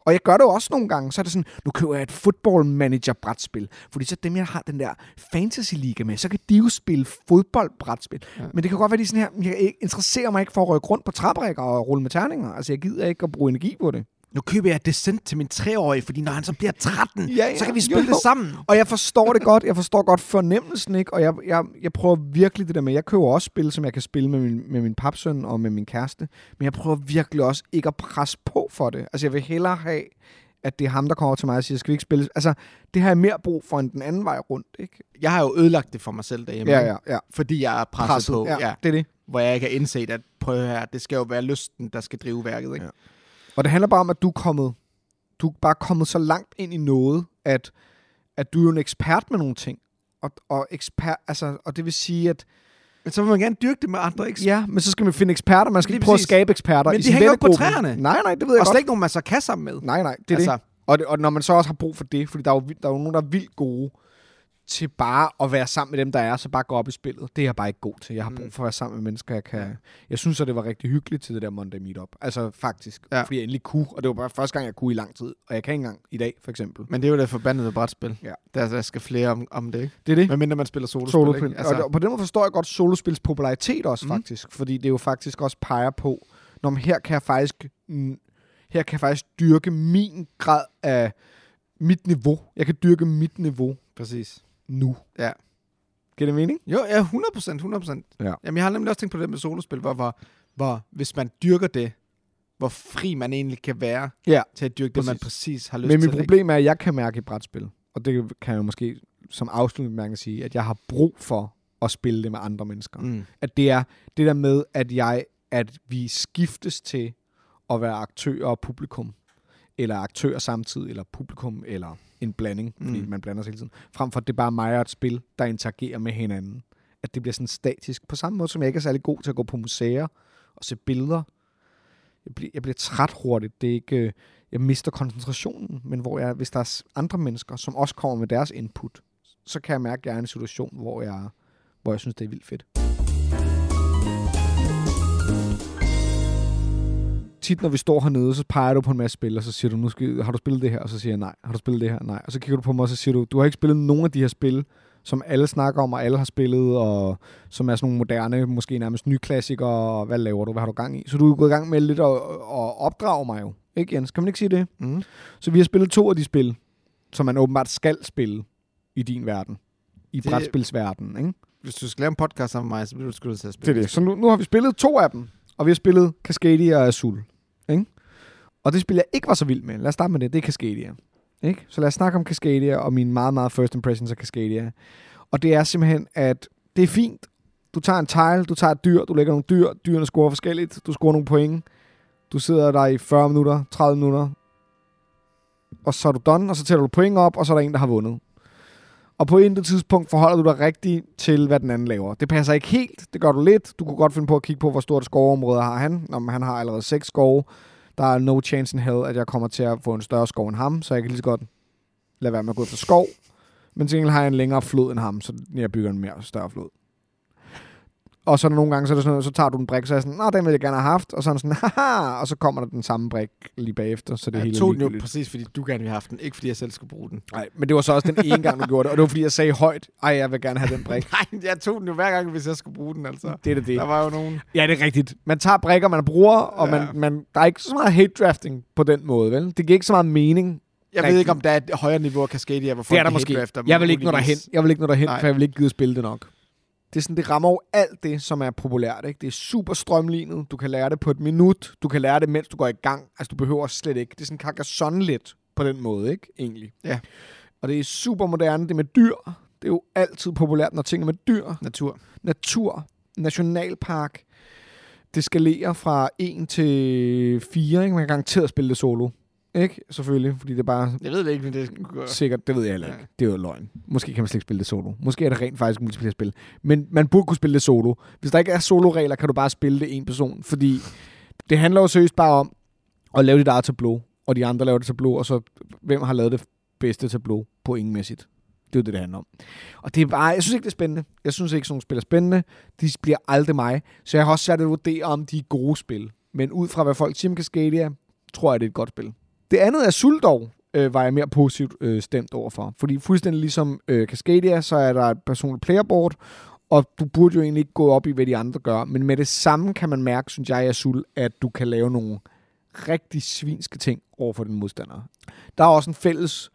B: Og jeg gør det jo også nogle gange, så er det sådan, nu køber jeg et football manager brætspil, fordi så dem, jeg har den der fantasy liga med, så kan de jo spille fodboldbrætspil. Ja.
A: Ja.
B: Men det kan godt være, de sådan her, jeg interesserer mig ikke for at rykke rundt på træbrækker og rulle med terninger. Altså, jeg gider ikke at bruge energi på det.
A: Nu køber jeg Descent til min treårige, fordi når han så bliver 13,
B: Ja, ja.
A: så kan vi spille
B: jo.
A: det sammen.
B: Og jeg forstår det godt. Jeg forstår godt fornemmelsen, ikke? Og jeg, jeg, jeg prøver virkelig det der med, jeg køber også spil, som jeg kan spille med min, med min papsøn og med min kæreste. Men jeg prøver virkelig også ikke at presse på for det. Altså, jeg vil hellere have, at det er ham, der kommer til mig og siger, skal vi ikke spille? Altså, det har jeg mere brug for end den anden vej rundt, ikke?
A: Jeg har jo ødelagt det for mig selv derhjemme,
B: Ja, ja, ja.
A: fordi jeg er presset,
B: Presset,
A: på,
B: ja,
A: ja.
B: det er det.
A: hvor jeg ikke har indset, at prøv her, det skal jo være lysten, der skal drive værket. Ikke?
B: Ja. Og det handler bare om, at du er kommet, du er bare kommet så langt ind i noget, at, at du er en ekspert med nogle ting. Og, og, ekspert, altså, og det vil sige, at
A: Men så vil man gerne dyrke det med andre, ikke?
B: ja, men så skal man finde eksperter. Man skal
A: Lige
B: prøve at
A: præcis.
B: skabe eksperter
A: Men
B: i
A: de hænger ikke på træerne.
B: Nej, nej, det ved jeg
A: Og
B: godt.
A: slet ikke nogen, man så kan sammen med.
B: Nej, nej, det er
A: altså,
B: det. Og, det. og når man så også har brug for det, fordi der er jo, der er jo nogen, der er vildt gode til bare at være sammen med dem, der er, så bare gå op i spillet. Det er jeg bare ikke god til. Jeg har
A: Mm.
B: brug for at være sammen med mennesker, jeg kan... Jeg synes, at det var rigtig hyggeligt til det der Monday Meetup. Altså faktisk.
A: Ja.
B: Fordi jeg endelig kunne, og det var bare første gang, jeg kunne i lang tid. Og jeg kan ikke engang i dag, for eksempel.
A: Men det er jo det forbandede brætspil.
B: Ja.
A: Der, der skal flere om, om det, ikke?
B: Det er det.
A: Men mindre man spiller solospil,
B: Solospil.
A: ikke?
B: Altså, og på den måde forstår jeg godt solospils popularitet også, mm. faktisk. Fordi det jo faktisk også peger på, når man her kan jeg faktisk... Mm, her kan jeg faktisk dyrke min grad af mit niveau. Jeg kan dyrke mit niveau
A: præcis.
B: Nu.
A: Ja.
B: Giver det mening?
A: Jo, ja, 100 procent, 100 procent.
B: Ja.
A: Jamen, jeg har nemlig også tænkt på det med solospil, hvor, hvor, hvor hvis man dyrker det, hvor fri man egentlig kan være
B: Ja.
A: til at dyrke det, man
B: Præcis.
A: præcis har lyst
B: Men
A: til.
B: mit
A: ikke?
B: problem er, at jeg kan mærke i brætspil, og det kan jeg jo måske som afslutning mærke at sige, at jeg har brug for at spille det med andre mennesker. Mm.
A: Mm.
B: At det er det der med, at jeg at vi skiftes til at være aktør og publikum. Eller aktør samtidig, eller publikum, eller en blanding, fordi
A: Mm.
B: man blander sig hele tiden. Frem for, at det er bare mig og et spil, der interagerer med hinanden. At det bliver sådan statisk. På samme måde, som jeg ikke er særlig god til at gå på museer og se billeder. Jeg bliver, jeg bliver træt hurtigt. Det er ikke, øh, jeg mister koncentrationen, men hvor jeg, hvis der er andre mennesker, som også kommer med deres input, så kan jeg mærke, at jeg er i en situation, hvor jeg, hvor jeg synes, det er vildt fedt. Tit, når vi står hernede, så peger du på en masse spil, og så siger du, nu skal, har du spillet det her? Og så siger jeg nej. Har du spillet det her? Nej. Og så kigger du på mig, og så siger du, du har ikke spillet nogen af de her spil. som alle snakker om, og alle har spillet, og som er sådan nogle moderne, måske nærmest nye klassikere, og hvad laver du, hvad har du gang i? Så du er gået i gang med lidt at, at opdrage mig jo, ikke Jens? Kan man ikke sige det?
A: Mm.
B: Så vi har spillet to af de spil, som man åbenbart skal spille i din verden. I
A: Det-
B: brætspilsverdenen, ikke?
A: Hvis du skal lave en podcast sammen med mig, så bliver du sgu til at
B: Det
A: spille.
B: er det. Så nu, nu har vi spillet to af dem, og vi har spillet Cascadia og Azul. Og det spil, jeg ikke var så vild med, lad os starte med det, det er Cascadia. Ikke? Så lad os snakke om Cascadia og mine meget, meget first impressions af Cascadia. Og det er simpelthen, at det er fint. Du tager en tile, du tager et dyr, du lægger nogle dyr, dyrene scorer forskelligt, du scorer nogle point. Du sidder der i 40 minutter, 30 minutter, og så er du done, og så tæller du point op, og så er der en, der har vundet. Og på intet tidspunkt forholder du dig rigtigt til, hvad den anden laver. Det passer ikke helt, det gør du lidt. Du kunne godt finde på at kigge på, hvor stort skoveområde har han. Nå, men han har allerede seks skove. Der er no chance in hell, at jeg kommer til at få en større skov end ham, så jeg kan lige så godt lade være med at gå efter skov. Men til gengæld har jeg en længere flod end ham, så jeg bygger en mere større flod. Og så nogle gange, så, er det sådan noget, så tager du en brik, så er sådan, nå, den vil jeg gerne have haft. Og så er sådan, haha, og så kommer der den samme brik lige bagefter, så det er
A: Jeg
B: helt
A: tog den jo præcis, fordi du gerne ville have haft den, ikke fordi jeg selv skulle bruge den.
B: Nej, men det var så også den ene gang, du gjorde det, og det var fordi, jeg sagde højt, ej, jeg vil gerne have den brik.
A: Nej, jeg tog den jo hver gang, hvis jeg skulle bruge den, altså.
B: Det er det, det.
A: Der var jo nogen...
B: Ja, det er rigtigt. Man tager brækker, man bruger, og
A: Ja.
B: man, man, der er ikke så meget hate drafting på den måde, vel? Det giver ikke så meget mening.
A: Jeg
B: Rigtig.
A: ved ikke, om der er et højere niveau af Cascadia, hvor folk
B: Det er der måske.
A: dem
B: Jeg vil ikke nå derhen. Jeg vil ikke nå derhen,
A: Nej.
B: for jeg vil ikke gide at spille det nok. Det, er sådan, det rammer jo alt det, som er populært. Ikke? Det er super strømlignet. Du kan lære det på et minut. Du kan lære det, mens du går i gang. Altså, du behøver slet ikke. Det er sådan Carcassonne lidt på den måde, ikke? Egentlig.
A: Ja.
B: Og det er super moderne. Det med dyr. Det er jo altid populært, når ting er med dyr.
A: Natur.
B: natur, nationalpark. Det skalerer fra 1 til 4, ikke? Man kan garanteret spille det solo. Ikke? Selvfølgelig, fordi det er bare
A: Jeg ved det ikke, men det er
B: sikkert, det ved jeg heller
A: Ja.
B: ikke. Det er jo løgn. Måske kan man slet ikke spille det solo. Måske er det rent faktisk multiplayer-spil. Men man burde kunne spille det solo. Hvis der ikke er solo-regler, kan du bare spille det en person. Fordi det handler jo seriøst bare om at lave dit eget tableau, og de andre laver det tableau, og så hvem har lavet det bedste tableau pointmæssigt. Det er jo det, det handler om. Og det er bare, jeg synes ikke, det er spændende. Jeg synes ikke, sådan nogle spil er spændende. De bliver aldrig mig. Så jeg har også svært ved at vurdere, om de er gode spil. Men ud fra, hvad folk siger om Cascadia, tror jeg, det er et godt spil. Det andet er Suldov, øh, var jeg mere positivt øh, stemt overfor. Fordi fuldstændig ligesom øh, Cascadia, så er der et personligt playerboard, og du burde jo egentlig ikke gå op i, hvad de andre gør. Men med det samme kan man mærke, synes jeg, Azul, at du kan lave nogle rigtig svinske ting over for dine modstander. Der er også en fælles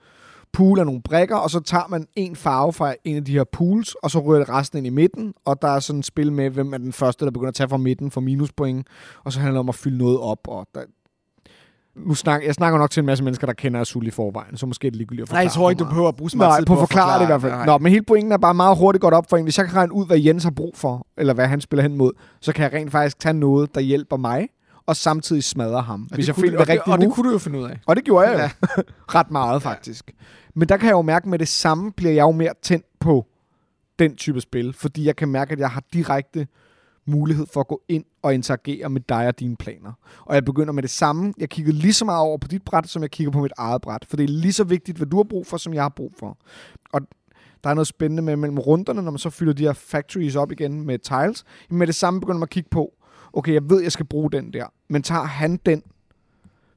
B: pool af nogle brækker, og så tager man en farve fra en af de her pools, og så rører det resten ind i midten, og der er sådan et spil med, hvem er den første, der begynder at tage fra midten for minuspoint, og så handler det om at fylde noget op, og der, nu snak, jeg snakker nok til en masse mennesker, der kender Azul i forvejen, så måske er det ligegyldigt at
A: Nej, jeg
B: forklare
A: tror ikke, du behøver at bruge så meget
B: Nej,
A: tid
B: på at forklare det i hvert fald.
A: Nej.
B: Nå, men hele pointen er bare meget hurtigt godt op for en. Hvis jeg kan regne ud, hvad Jens har brug for, eller hvad han spiller hen mod, så kan jeg rent faktisk tage noget, der hjælper mig, og samtidig smadre ham.
A: Og
B: Hvis
A: det
B: jeg
A: kunne
B: finder
A: du-
B: det rigtige
A: Og det kunne du jo finde ud af.
B: Og det gjorde jeg jo. Ret meget, faktisk. Men der kan jeg jo mærke, med det samme bliver jeg jo mere tændt på den type spil, fordi jeg kan mærke, at jeg har direkte mulighed for at gå ind og interagere med dig og dine planer. Og jeg begynder med det samme. Jeg kigger lige så meget over på dit bræt, som jeg kigger på mit eget bræt. For det er lige så vigtigt, hvad du har brug for, som jeg har brug for. Og der er noget spændende med mellem runderne, når man så fylder de her factories op igen med tiles. Med det samme begynder man at kigge på, okay, jeg ved, jeg skal bruge den der, men tager han den?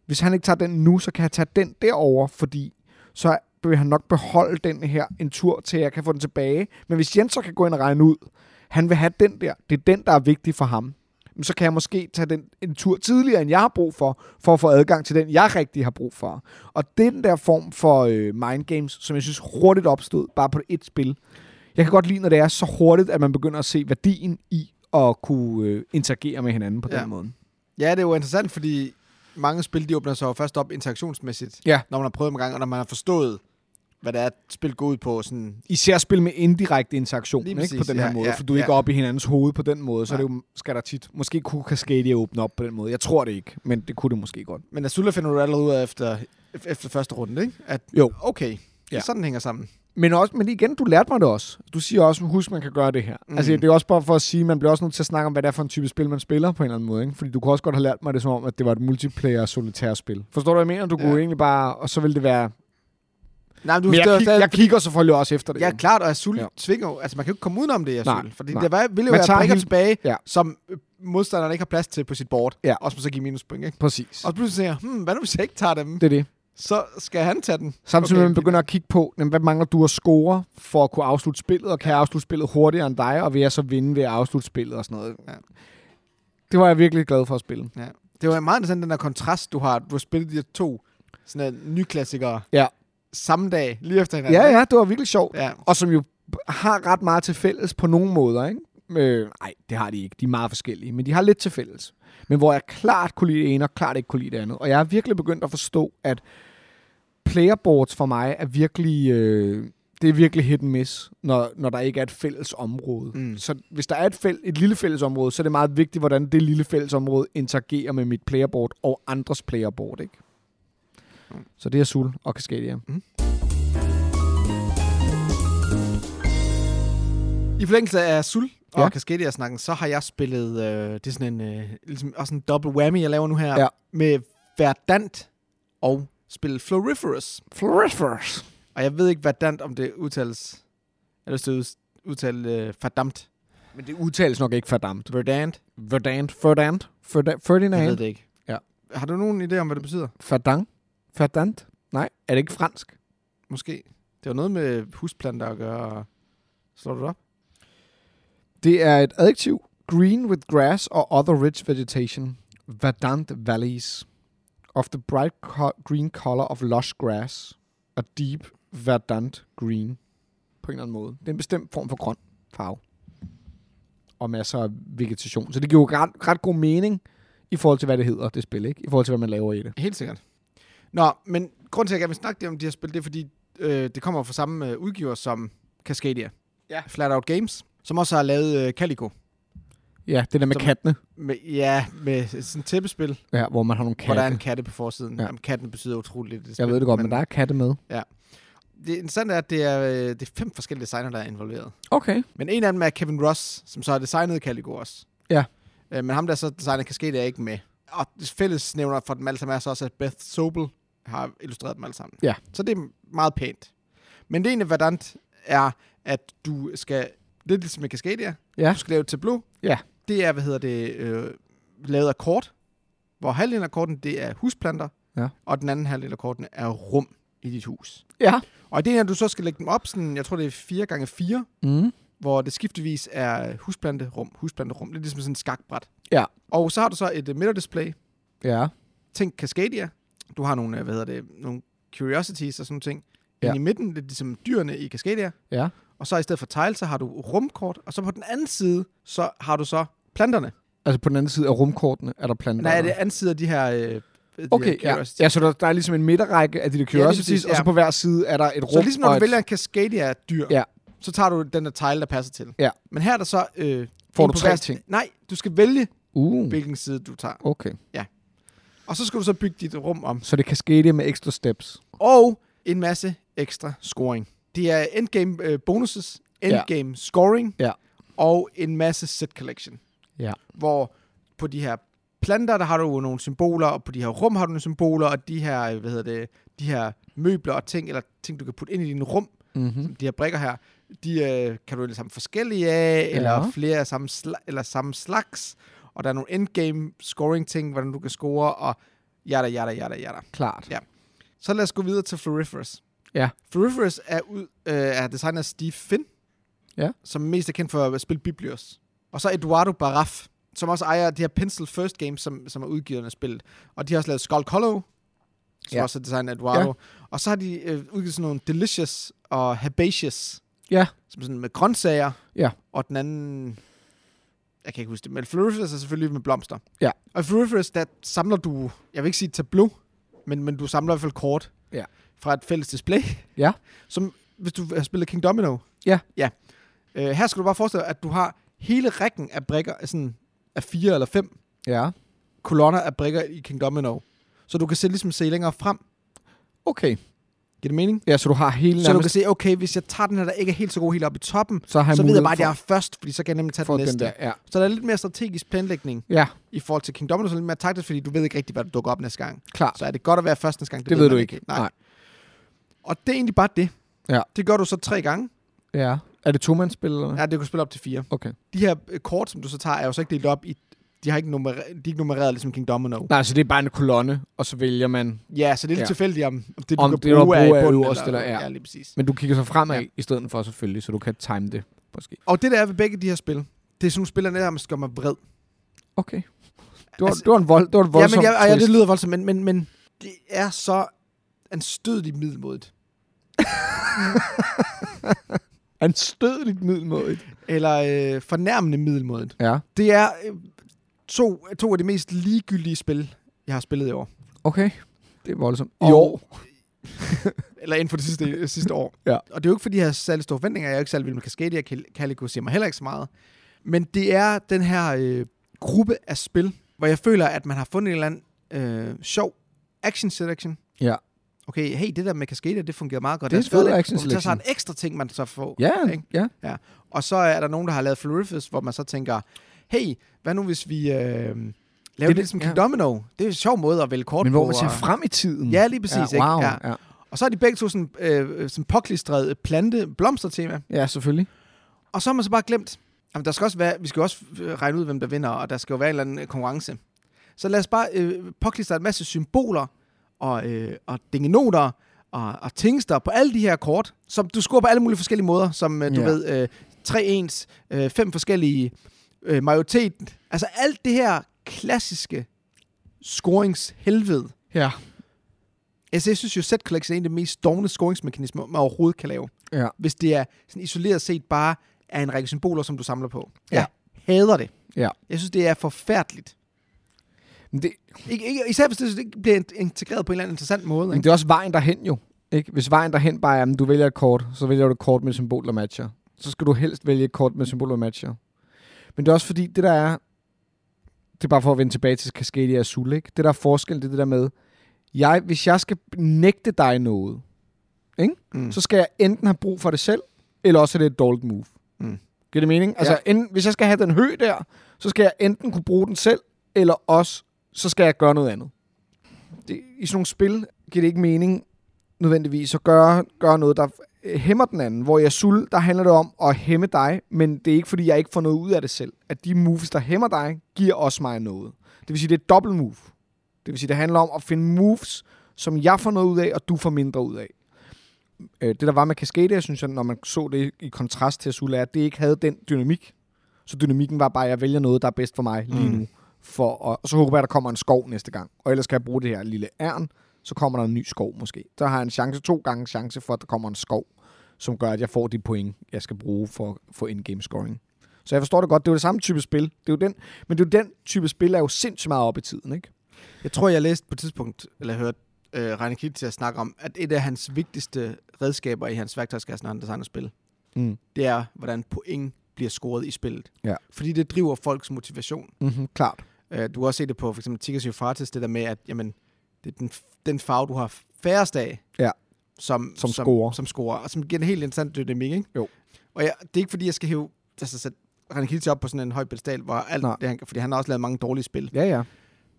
B: Hvis han ikke tager den nu, så kan jeg tage den derover, fordi så vil han nok beholde den her en tur, til jeg kan få den tilbage. Men hvis Jens så kan gå ind og regne ud, han vil have den der, det er den, der er vigtig for ham, men så kan jeg måske tage den en tur tidligere, end jeg har brug for, for at få adgang til den, jeg rigtig har brug for. Og den der form for øh, mind games, som jeg synes hurtigt opstod, bare på et spil. Jeg kan godt lide, når det er så hurtigt, at man begynder at se værdien i at kunne øh, interagere med hinanden på
A: Ja.
B: den måde.
A: Ja, det er jo interessant, fordi mange spil, de åbner sig jo først op interaktionsmæssigt,
B: Ja.
A: når man har prøvet dem en gang, og når man har forstået, hvad det er, at spil går ud på. Sådan,
B: Især spil med indirekte interaktion
A: Lige
B: ikke,
A: præcis,
B: på den her
A: ja,
B: måde,
A: ja,
B: for du er
A: ja.
B: ikke oppe i hinandens hoved på den måde, så
A: Nej.
B: det jo, skal der tit, måske kunne Cascadia åbne op på den måde. Jeg tror det ikke, men det kunne det måske godt.
A: men Azula finder du allerede ud af efter, efter første runde, ikke? At,
B: Jo.
A: okay, ja. Sådan hænger sammen.
B: Men, også, men igen, du lærte mig det også. Du siger også, husk, man kan gøre det her. Mm. Altså, det er også bare for at sige, man bliver også nødt til at snakke om, hvad det er for en type spil, man spiller på en eller anden måde. Ikke? Fordi du kunne også godt have lært mig det som om, at det var et multiplayer solitær spil. Forstår du, hvad jeg mener? Du
A: Ja.
B: kunne egentlig bare, og så ville det være...
A: Nej, men du
B: Men jeg, kig, jeg kigger selvfølgelig også efter det.
A: Ja,
B: jo.
A: klart, og Azul
B: Ja.
A: tvinger jo, altså man kan jo ikke komme udenom det i
B: Nej,
A: Azul, fordi
B: nej.
A: det var, ville jo
B: Man
A: være brikker
B: hele-
A: tilbage,
B: Ja.
A: som øh, modstanderen ikke har plads til på sit board,
B: Ja.
A: og som så giver minuspoint, ikke?
B: Præcis.
A: Og så pludselig siger jeg, hmm, hvad nu hvis jeg ikke tager dem?
B: Det er det.
A: så skal han tage den.
B: Samtidig med,
A: Okay,
B: at man begynder at kigge på, hvad mangler du at score for at kunne afslutte spillet, og kan jeg afslutte spillet hurtigere end dig, og vil jeg så vinde ved at afslutte spillet og sådan noget.
A: Ja.
B: Det var jeg virkelig glad for at spille.
A: Ja. Det var meget interessant, den der kontrast, du har. Du har spillet de her to sådan nyklassikere
B: Ja.
A: Samme dag, lige efter hinanden.
B: Ja, ja, det var virkelig sjovt.
A: ja.
B: Og som jo har ret meget til fælles på nogle måder, ikke? Øh, nej, det har de ikke. De er meget forskellige, men de har lidt til fælles. Men hvor jeg klart kunne lide det ene, og klart ikke kunne lide det andet. Og jeg har virkelig begyndt at forstå, at playerboards for mig er virkelig... Øh, det er virkelig hit and miss, når, når der ikke er et fælles område.
A: Mm.
B: Så hvis der er et, fæl- et lille fælles område, så er det meget vigtigt, hvordan det lille fælles område interagerer med mit playerboard og andres playerboard. Ikke?
A: Mm.
B: Så det er Sul og Cascadia.
A: I forlængelse af Sul og
B: Ja.
A: Cascadia-snakken, så har jeg spillet, øh, det er sådan en, øh, ligesom, også en double whammy, jeg laver nu her,
B: Ja.
A: med Verdant og spillet Floriferous.
B: Floriferous.
A: Og jeg ved ikke, Verdant, om det udtales, eller det ud- udtales øh, Verdamt.
B: Men det udtales nok ikke Verdammt.
A: Verdant.
B: Verdant. Ferdant. Ferda-
A: Jeg ved
B: Ferdinand.
A: det ikke.
B: Ja.
A: Har du nogen idé om, hvad det betyder?
B: Ferdang. Ferdant. Nej, er det ikke fransk?
A: Måske. Det var noget med husplanter at gøre. Slår du det op?
B: Det er et adjektiv. Green with grass or other rich vegetation. Verdant valleys. Of the bright co- green color of lush grass. A deep verdant green. På en eller anden måde. Det er en bestemt form for grøn farve. Og masser af vegetation. Så det giver jo ret, ret god mening i forhold til, hvad det hedder, det spil, ikke? I forhold til, hvad man laver i det.
A: Helt sikkert. Nå, men grunden til, at jeg gerne vil snakke om de her spil, det er, fordi øh, det kommer fra samme øh, udgiver som Cascadia.
B: Ja.
A: Flat Out Games, som også har lavet øh, Calico.
B: Ja, det der med
A: Som-
B: kattene.
A: Med, ja, med sådan et tæppespil,
B: Ja, hvor man har nogle
A: Katte. hvor der er en katte på forsiden.
B: Ja.
A: Ja. Jamen, katten betyder utroligt lidt. det
B: Jeg
A: spil,
B: ved det godt, men der er katte med.
A: Det interessante er, at det er, øh, det er fem forskellige designer, der er involveret.
B: Okay.
A: Men en af dem er Kevin Ross, som så har designet Calico også.
B: Ja.
A: Øh, men ham, der så designer Cascadia, er ikke med. Og det fælles nævner for dem alle sammen er så også, at Beth Sobel har illustreret dem alle sammen.
B: Ja.
A: Så det er meget pænt. Men det ene Verdant er, at du skal... Det er ligesom med Cascadia.
B: Ja.
A: Du skal lave et tableau.
B: Ja.
A: Det er, hvad hedder det, øh, lavet af kort, hvor halvdelen af korten, det er husplanter,
B: Ja.
A: og den anden halvdel af kortene er rum i dit hus.
B: Ja.
A: Og det er, at du så skal lægge dem op, sådan, jeg tror, det er 4 gange 4
B: Mm.
A: hvor det skiftevis er husplanterum, husplanterum. Det er ligesom sådan et skakbræt.
B: Ja.
A: Og så har du så et uh, midterdisplay.
B: Ja.
A: Tænk Cascadia. Du har nogle, øh, hvad hedder det, nogle curiosities og sådan nogle ting.
B: Ja.
A: Ja. i midten, det er ligesom dyrene i Cascadia.
B: Ja.
A: Og så i stedet for tile, så har du rumkort. Og så på den anden side, så har du så planterne.
B: Altså på den anden side af rumkortene er der planter.
A: Nej, det er anden side af de her, øh, de
B: Okay,
A: her
B: ja. ja, så der, der er ligesom en midterrække af de der curiosities,
A: præcis,
B: og så
A: ja.
B: på hver side er der et rum.
A: Så ligesom når
B: og
A: du
B: et-
A: vælger en Cascadia-dyr,
B: Ja.
A: så tager du den der tile, der passer til.
B: Ja.
A: Men her er der så... Øh,
B: Får du tre ting?
A: Nej, du skal vælge,
B: Uh,
A: hvilken side du tager.
B: okay.
A: Og så skal du så bygge dit rum om.
B: Så det kan ske med ekstra steps.
A: Og en masse ekstra scoring. Det er endgame øh, bonuses, endgame ja. scoring,
B: Ja.
A: og en masse set collection.
B: Ja.
A: Hvor på de her planter, der har du nogle symboler, og på de her rum har du nogle symboler, og de her, øh, hvad hedder det, de her møbler og ting, eller ting, du kan putte ind i dine rum,
B: Mm-hmm.
A: de her brikker her, de øh, kan du sammen forskellige af,
B: Ja.
A: eller flere af samme, sla- eller samme slags, og der er nogle endgame scoring ting, hvordan du kan score, og jada, jada, jada, jada.
B: Klart.
A: Ja. Så lad os gå videre til Floriferous.
B: Ja.
A: Floriferous er, ud, øh, er designet af Steve Finn,
B: Ja.
A: som mest er kendt for at spille Biblios. Og så Eduardo Baraf, som også ejer de her Pencil First Games, som, som er udgiverne af spillet. Og de har også lavet Skull Hollow, som
B: Ja.
A: også er designet af Eduardo. Ja. Og så har de øh, udgivet sådan nogle Delicious og Herbaceous,
B: Ja.
A: som sådan med grøntsager.
B: Ja.
A: Og den anden... Jeg kan ikke huske det, men Floriferous er selvfølgelig med blomster.
B: Ja.
A: Og Floriferous, der samler du, jeg vil ikke sige et tableau, men, men du samler i hvert fald kort
B: Ja.
A: fra et fælles display.
B: Ja.
A: Som, hvis du har spillet King Domino.
B: Ja.
A: Ja. Øh, her skal du bare forestille dig, at du har hele rækken af brikker, af sådan af fire eller fem
B: Ja.
A: kolonner af brikker i King Domino. Så du kan se, ligesom se længere frem.
B: Okay.
A: Giver det mening?
B: Ja, så du har hele
A: Så du kan se, okay, hvis jeg tager den her, der ikke er helt så god helt oppe i toppen,
B: så har jeg
A: så ved jeg bare, at jeg er først, fordi så kan jeg nemlig tage den
B: den
A: næste.
B: der. Ja.
A: Så der er lidt mere strategisk planlægning
B: ja,
A: i forhold til King Domino, så lidt mere taktisk, fordi du ved ikke rigtigt, hvad der dukker op næste gang.
B: klart.
A: Så er det godt at være først næste gang.
B: Det ved
A: man
B: du ikke.
A: Nej.
B: Nej.
A: Og det er egentlig bare det.
B: Ja.
A: Det gør du så tre gange.
B: Ja. Er det to-mandsspil, eller?
A: Ja, det kan spille op til fire.
B: Okay.
A: De her øh, kort, som du så tager, er jo så ikke delt op i de har ikke nummer, de er ikke nummereret ligesom King Domino.
B: Nej, så det er bare en kolonne, og så vælger man...
A: Ja, så det er lidt
B: Ja.
A: ja. tilfældigt, om det, du
B: Om
A: kan
B: det, du
A: bruge, er i bunden,
B: øverst, eller- ja.
A: ja, lige præcis.
B: Men du kigger så fremad ja.
A: Ja.
B: i stedet for selvfølgelig, så du kan time det, måske.
A: Og det der er ved begge de her spil, det er sådan nogle spil, der nærmest gør mig vred.
B: Okay. Det var,
A: Altså-
B: det var en, vold, det var en
A: Ja,
B: voldsom
A: men ja, ja, det lyder voldsomt, men, men, men det er så anstødeligt middelmodigt.
B: Anstødeligt middelmådigt.
A: Eller øh, fornærmende middelmodigt.
B: Ja.
A: Det er øh, to, to af de mest ligegyldige spil, jeg har spillet i år.
B: Okay. Det er voldsomt. I år.
A: Eller inden for det sidste, sidste år.
B: Ja.
A: Og det er jo ikke, fordi jeg har særlig store forventninger. Jeg er jo ikke særlig vild med Cascadia. Cal- Calico siger mig heller ikke så meget. Men det er den her øh, gruppe af spil, hvor jeg føler, at man har fundet en eller anden øh, sjov action selection.
B: Ja.
A: Okay, hey, det der med Cascadia, det fungerede meget godt.
B: Det er
A: Lad os
B: fed
A: gøre det.
B: action
A: Og Så er
B: selection.
A: en ekstra ting, man så får.
B: Ja,
A: Ikke?
B: ja.
A: Og så er der nogen, der har lavet Florifus, hvor man så tænker, hey, hvad nu hvis vi øh, laver det,
B: det-
A: det ligesom King
B: ja.
A: Domino? Det er en sjov måde at vælge kort
B: Men
A: på.
B: hvor man ser
A: og-
B: frem i tiden.
A: Ja, lige præcis.
B: Ja,
A: ikke?
B: wow.
A: Ja.
B: Ja.
A: Og så er de begge to sådan, øh, sådan påklistret plante blomstertema.
B: ja, selvfølgelig.
A: Og så har man så bare glemt, jamen der skal også være, vi skal også øh, regne ud, hvem der vinder, og der skal jo være en eller anden øh, konkurrence. Så lad os bare øh, påklistre en masse symboler, og, øh, og dingenoter, og, og tingster på alle de her kort, som du scorer på alle mulige forskellige måder, som øh, du
B: Ja.
A: ved, øh, tre ens, øh, fem forskellige øh, majoritet. Altså alt det her klassiske scoringshelvede.
B: Ja.
A: Altså, jeg synes jo, set collection er en af de mest dogne scoringsmekanismer, man overhovedet kan lave.
B: Ja.
A: Hvis det er sådan isoleret set bare er en række symboler, som du samler på.
B: Ja.
A: Jeg hader det.
B: Ja.
A: Jeg synes, det er forfærdeligt.
B: Men det,
A: Ikke, ikke, især hvis det ikke bliver in- integreret på en eller anden interessant måde.
B: men
A: Ikke?
B: det er også vejen derhen jo. Ikke? Hvis vejen derhen bare er, at du vælger et kort, så vælger du et kort med symbol, der matcher. Så skal du helst vælge et kort med symbol, der matcher. Men det er også fordi, det der er... Det er bare for at vende tilbage til Cascadia Azul, ikke? Det der er forskel, det er det der med... Jeg, hvis jeg skal nægte dig noget, ikke?
A: Mm.
B: så skal jeg enten have brug for det selv, eller også er det et dårligt move.
A: Mm.
B: Giver det mening? Altså, enten, hvis jeg skal have den hø der, så skal jeg enten kunne bruge den selv, eller også, så skal jeg gøre noget andet. Det, I sådan nogle spil giver det ikke mening nødvendigvis at gøre, gøre noget, der hæmmer den anden. Hvor i Azul, der handler det om at hæmme dig, men det er ikke fordi, jeg ikke får noget ud af det selv. At de moves, der hæmmer dig, giver også mig noget. Det vil sige, det er et dobbelt move. Det vil sige, det handler om at finde moves, som jeg får noget ud af, og du får mindre ud af. Øh, det der var med Cascadia, synes jeg, når man så det i kontrast til Azul, er, at det ikke havde den dynamik. Så dynamikken var bare, at jeg vælger noget, der er bedst for mig lige
A: Mm.
B: nu. For, at, og så håber jeg, at der kommer en skov næste gang. Og ellers kan jeg bruge det her lille ærn, så kommer der en ny skov måske. Så har jeg en chance, to gange chance for, at der kommer en skov, som gør, at jeg får de point, jeg skal bruge for at få in-game scoring. Så jeg forstår det godt. Det er jo det samme type spil. Det er jo den, men det er jo den type spil, er jo sindssygt meget op i tiden, ikke?
A: Jeg tror, jeg læste på et tidspunkt, eller hørte øh, Reine Kitt til at snakke om, at et af hans vigtigste redskaber i hans værktøjskasse, når han designer spil,
B: Mm.
A: det er, hvordan point bliver scoret i spillet.
B: Ja.
A: Fordi det driver folks motivation.
B: Mm-hmm, klart.
A: Øh, du kan også se det på for eksempel Tigers Euphrates, det der med, at jamen, det er den, den farve, du har færrest af,
B: Ja.
A: som,
B: Som
A: som,
B: scorer.
A: som scorer, og som giver en helt interessant dynamik, ikke?
B: Jo.
A: Og jeg, det er ikke fordi, jeg skal hæve altså, sætte René Kitty op på sådan en høj pedestal, hvor alt
B: Nej.
A: det, han, fordi han har også lavet mange dårlige spil.
B: Ja, ja.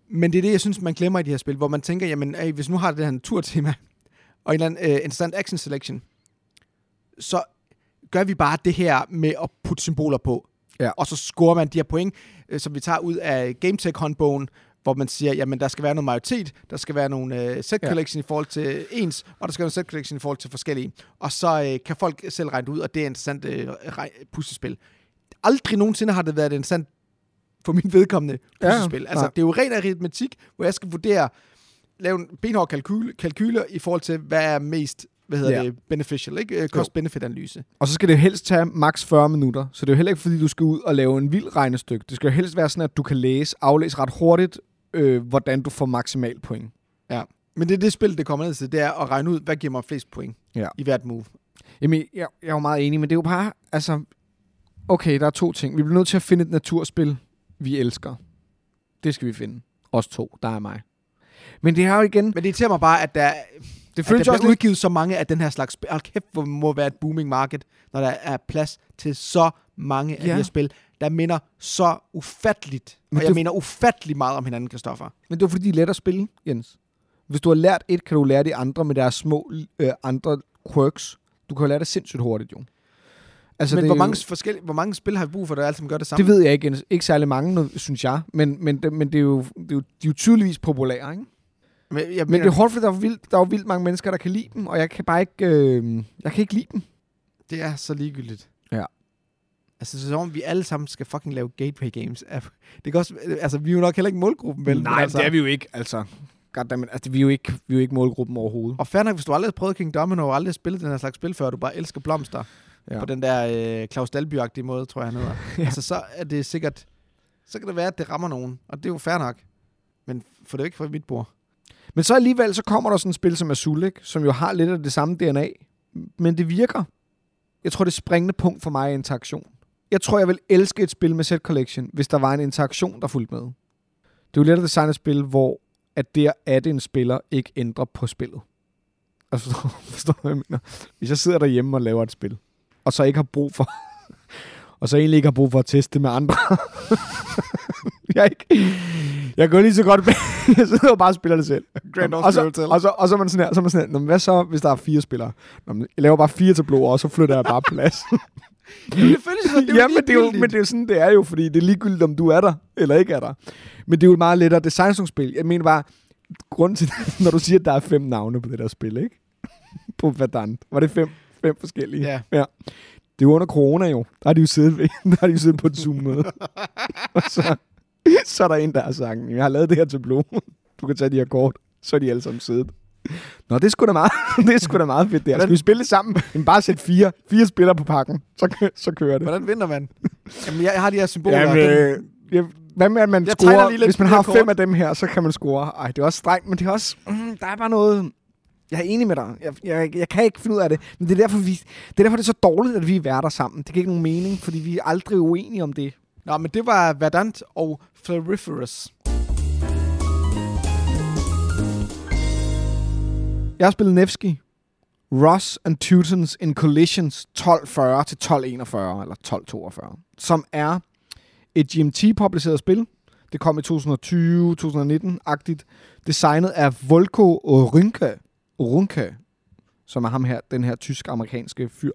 A: Men det er det, jeg synes, man glemmer i de her spil, hvor man tænker, jamen, hey, hvis nu har det det her naturtema, og en eller anden uh, interessant action selection, så gør vi bare det her med at putte symboler på.
B: Ja.
A: Og så scorer man de her point, øh, som vi tager ud af GameTech-håndbogen, hvor man siger, jamen der skal være noget majoritet, der skal være nogle uh, set
B: Ja.
A: collection i forhold til ens, og der skal være noget set collection i forhold til forskellige. Og så uh, kan folk selv regne ud, og det er et interessant uh, puslespil. Aldrig nogensinde har det været et interessant for min vedkommende
B: Ja,
A: puslespil. Altså,
B: nej.
A: det er jo ren aritmetik, hvor jeg skal vurdere, lave en benhård kalkyle, kalkyler i forhold til, hvad er mest hvad hedder
B: Ja.
A: det, beneficial, ikke? Øh, Cost-benefit-analyse.
B: Og så skal det helst tage maks 40 minutter. Så det er jo heller ikke, fordi du skal ud og lave en vild regnestykke. Det skal jo helst være sådan, at du kan læse, aflæse ret hurtigt, øh, hvordan du får maksimal point.
A: Men det er det spil, det kommer ned til, det er at regne ud, hvad giver mig flest point
B: Ja.
A: i hvert move.
B: Jamen, jeg, jeg er jo meget enig, men det er jo bare, altså... Okay, der er to ting. Vi bliver nødt til at finde et naturspil, vi elsker. Det skal vi finde. Os to, der er mig. Men det er jo igen...
A: Men det irriterer mig bare, at der,
B: Det føles også lidt...
A: udgivet så mange af den her slags spil. Hold kæft, hvor må være et booming market, når der er plads til så mange af
B: Ja.
A: de her spil, der minder så ufatteligt,
B: Men
A: og jeg
B: det-
A: mener ufattelig meget om hinanden, Kristoffer.
B: Men det er fordi, de er let at spille, Jens. Hvis du har lært et, kan du lære de andre med deres små øh, andre quirks. Du kan jo lære det sindssygt hurtigt, jo. Altså,
A: Men
B: det,
A: hvor mange,
B: jo-
A: forskellige, hvor mange spil har vi brug for, der altid gør det samme?
B: det ved jeg ikke. Ikke særlig mange, synes jeg. Men, men, det, men det er jo, det er jo, de er jo tydeligvis populære, ikke?
A: Men, jeg,
B: Men det er hårdt, fordi der er, vildt, der er jo vildt mange mennesker, der kan lide dem, og jeg kan bare ikke, øh, jeg kan ikke lide dem.
A: det er så ligegyldigt.
B: Ja.
A: Altså, som om, vi alle sammen skal fucking lave gateway games. Det kan også, altså, vi er jo nok heller ikke målgruppen, vel?
B: Nej,
A: altså,
B: det er vi jo ikke, altså. Goddammit, altså, vi er jo ikke, vi er jo ikke målgruppen overhovedet.
A: Og fair nok, hvis du aldrig har prøvet King Domino og aldrig har spillet den her slags spil før, du bare elsker blomster
B: Ja.
A: på den der øh, Claus Dalby-agtige måde, tror jeg, han hedder.
B: Ja.
A: Altså, så er det sikkert... Så kan det være, at det rammer nogen. Og det er jo fair nok. Men for det er jo ikke fra mit bord.
B: Men så alligevel, så kommer der sådan et spil som Azul, ikke? som jo har lidt af det samme DNA. Men det virker. Jeg tror, det springende punkt for mig er interaktion. Jeg tror, jeg vil elske et spil med Set Collection, hvis der var en interaktion, der fulgte med. Det er jo let at designe et spil, hvor at det at en spiller ikke ændrer på spillet. Altså, forstår, forstår hvad jeg mener? Hvis jeg sidder derhjemme og laver et spil, og så ikke har brug for... og så egentlig ikke har brug for at teste det med andre. jeg, ikke, jeg går lige så godt med. jeg sidder og bare spiller det selv.
A: Grand
B: og, så, og, så, og så er man sådan her, så er man sådan her, "Nå, men hvad så, hvis der er fire spillere? Nå, men jeg laver bare fire tableauer, og så flytter jeg bare plads.
A: Jamen, det føles sådan, det er
B: ja, men det, er jo, men det er jo sådan, det er jo, fordi det er ligegyldigt, om du er der, eller ikke er der. Men det er jo et meget lettere designspil. Jeg mener bare, grunden til, når du siger, at der er fem navne på det der spil, ikke? på Verdant. Var det fem, fem forskellige?
A: Ja.
B: ja. Det er jo under corona jo. Der har de jo siddet, ved, der har de jo siddet på et Zoom-møde. og så, så er der en, der har sagt, jeg har lavet det her tableau. Du kan tage de her kort. Så er de alle sammen siddet. Nå, det er sgu da meget, det er sgu da meget fedt der. Skal vi spille det sammen? Jamen bare sæt fire, fire spillere på pakken. Så, så kører det.
A: Hvordan vinder man? Jamen, jeg har de her symboler.
B: Jamen, øh, ja, hvad med, at man
A: Jeg
B: scorer,
A: lige
B: hvis man har
A: her
B: fem
A: kort.
B: af dem her, så kan man score. Ej, det er også strengt, men det er også, mm, der er bare noget, jeg er enig med dig. Jeg, jeg, jeg kan ikke finde ud af det. Men det er, derfor, vi, det er derfor, det er så dårligt, at vi er værter sammen. Det giver ikke nogen mening, fordi vi er aldrig uenige om det.
A: Nå, men det var Verdant og Floriferous.
B: Jeg har spillet Nevsky. Ross and Teutons in Collisions 1240 til 1241, eller 1242, som er et GMT-publiceret spil. Det kom i 2020-2019-agtigt. Designet af Volko Runke, Runke, som er ham her, den her tysk-amerikanske fyr,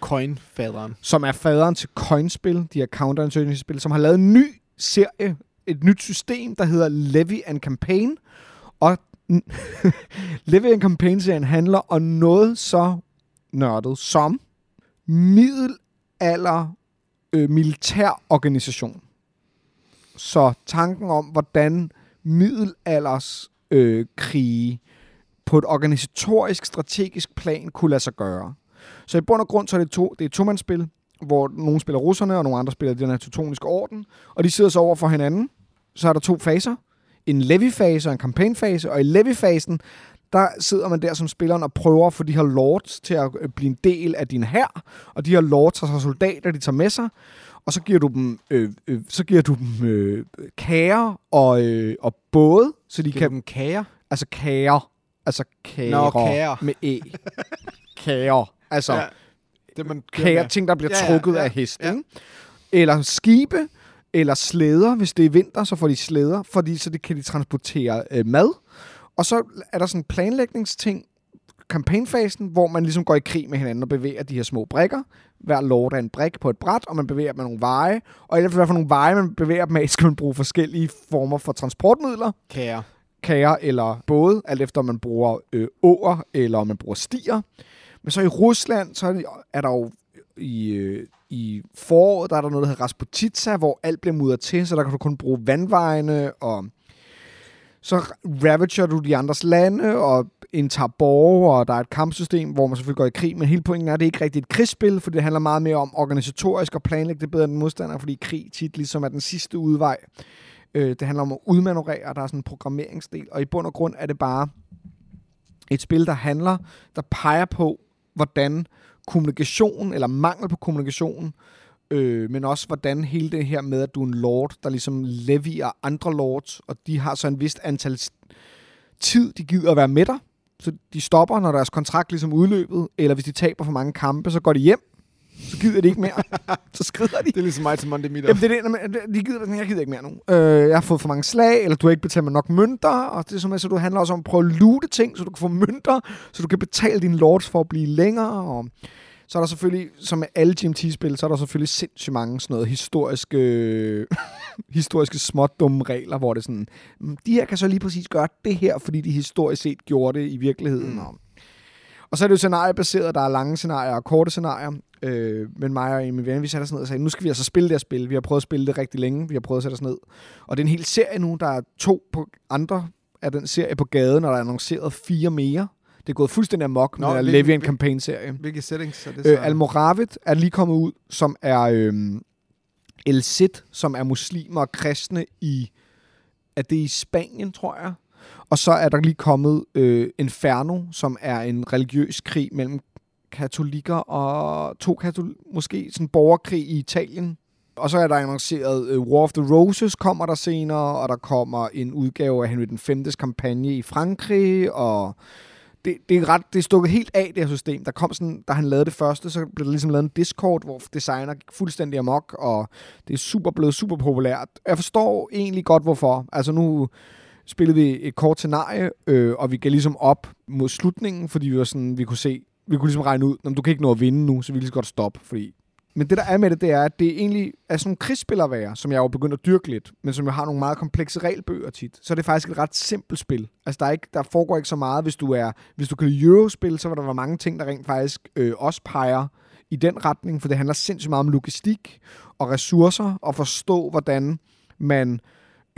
A: Coin-faderen.
B: som er faderen til Coinspil, de her counterinsurgency-spil, som har lavet en ny serie, et nyt system, der hedder Levy and Campaign. Og Levy and Campaign-serien handler om noget så nørdet som middelalder øh, militær organisation. Så tanken om, hvordan middelalders øh, krige på et organisatorisk, strategisk plan kunne lade sig gøre. Så i bund og grund så er det, to, det er et tomandsspil, hvor nogle spiller russerne, og nogle andre spiller den her teutoniske orden, og de sidder så over for hinanden. Så er der to faser. En levy-fase og en campaign-fase, og i levy-fasen, der sidder man der som spilleren og prøver at få de her lords til at øh, blive en del af din hær, og de her lords har så soldater, de tager med sig, og så giver du dem, øh, øh, så giver du dem øh, kager og, øh, og både, så de
A: Giver
B: kan
A: dem kager?
B: Altså kager. Altså kager.
A: Nå, kager.
B: Med E. kager. Altså ja.
A: Det, man
B: kager, ting, der bliver
A: Ja, ja,
B: trukket
A: ja,
B: af heste.
A: ja.
B: ikke? Eller skibe, eller slæder. Hvis det er vinter, så får de slæder, fordi så det kan de transportere øh, mad. Og så er der sådan en planlægningsting, kampagnefasen, hvor man ligesom går i krig med hinanden og bevæger de her små brikker. Hver lord er en brik på et bræt, og man bevæger dem med nogle veje. Og i hvert fald for nogle veje, man bevæger dem af, skal man bruge forskellige former for transportmidler
A: Kager.
B: kager eller både, alt efter om man bruger øh, åer eller om man bruger stier. Men så i Rusland, så er, der jo i, øh, i foråret, der er der noget, der hedder Rasputitsa, hvor alt bliver mudret til, så der kan du kun bruge vandvejene, og så ravager du de andres lande, og indtager borger, og der er et kampsystem, hvor man selvfølgelig går i krig, men hele pointen er, at det ikke rigtigt et krigsspil, for det handler meget mere om organisatorisk og planlægge det bedre end modstander, fordi krig tit ligesom er den sidste udvej. Øh, det handler om at udmanøvrere, der er sådan en programmeringsdel, og i bund og grund er det bare et spil, der handler, der peger på, hvordan kommunikation, eller mangel på kommunikation, øh, men også hvordan hele det her med, at du er en lord, der ligesom leverer andre lords, og de har så en vist antal tid, de gider at være med dig, så de stopper, når deres kontrakt ligesom udløbet, eller hvis de taber for mange kampe, så går de hjem, så gider de ikke mere, så skrider de.
A: Det er ligesom mig til Monday Meetup.
B: Jamen, det er det, de gider, jeg gider ikke mere nu. Øh, jeg har fået for mange slag, eller du har ikke betalt mig nok mønter, og det er som, så du handler også om at prøve at loote ting, så du kan få mønter, så du kan betale dine lords for at blive længere. Og Så er der selvfølgelig, som med alle GMT-spil, så er der selvfølgelig sindssygt mange sådan noget historiske, historiske småt dumme regler, hvor det er sådan, "Mm, de her kan så lige præcis gøre det her, fordi de historisk set gjorde det i virkeligheden.
A: Mm.
B: Og, og så er det jo scenariebaseret, der er lange scenarier og korte scenarier. Øh, men mig og min ven, vi satte os ned og sagde, nu skal vi altså spille det her spil. Vi har prøvet at spille det rigtig længe. Vi har prøvet at sætte os ned. Og det er en hel serie nu. Der er to på andre af den serie på gaden, og der er annonceret fire mere. Det er gået fuldstændig amok med den Levian Campaign-serie.
A: Hvilke settings er det så?
B: Øh, Almoravid er lige kommet ud, som er øhm, El Cid, som er muslimer og kristne i, er det i Spanien, tror jeg. Og så er der lige kommet øh, Inferno, som er en religiøs krig mellem katolikker og to katol måske sådan en borgerkrig i Italien. Og så er der annonceret øh, War of the Roses kommer der senere, og der kommer en udgave af Henry den 5.s kampagne i Frankrig, og det, det, er ret, det er stukket helt af, det her system. Der kom sådan, da han lavede det første, så blev der ligesom lavet en Discord, hvor designer gik fuldstændig amok, og det er super blevet super populært. Jeg forstår egentlig godt, hvorfor. Altså nu spillede vi et kort scenarie, øh, og vi gav ligesom op mod slutningen, fordi vi var sådan, vi kunne se, vi kunne ligesom regne ud, at du kan ikke nå at vinde nu, så vi lige så godt stoppe, fordi men det, der er med det, det er, at det egentlig er sådan nogle krigsspil som jeg jo begyndt at dyrke lidt, men som jo har nogle meget komplekse regelbøger tit. Så er det faktisk et ret simpelt spil. Altså, der, er ikke, der foregår ikke så meget, hvis du er hvis du kan lide Eurospil, så vil der være mange ting, der rent faktisk øh, også peger i den retning, for det handler sindssygt meget om logistik og ressourcer, og forstå, hvordan man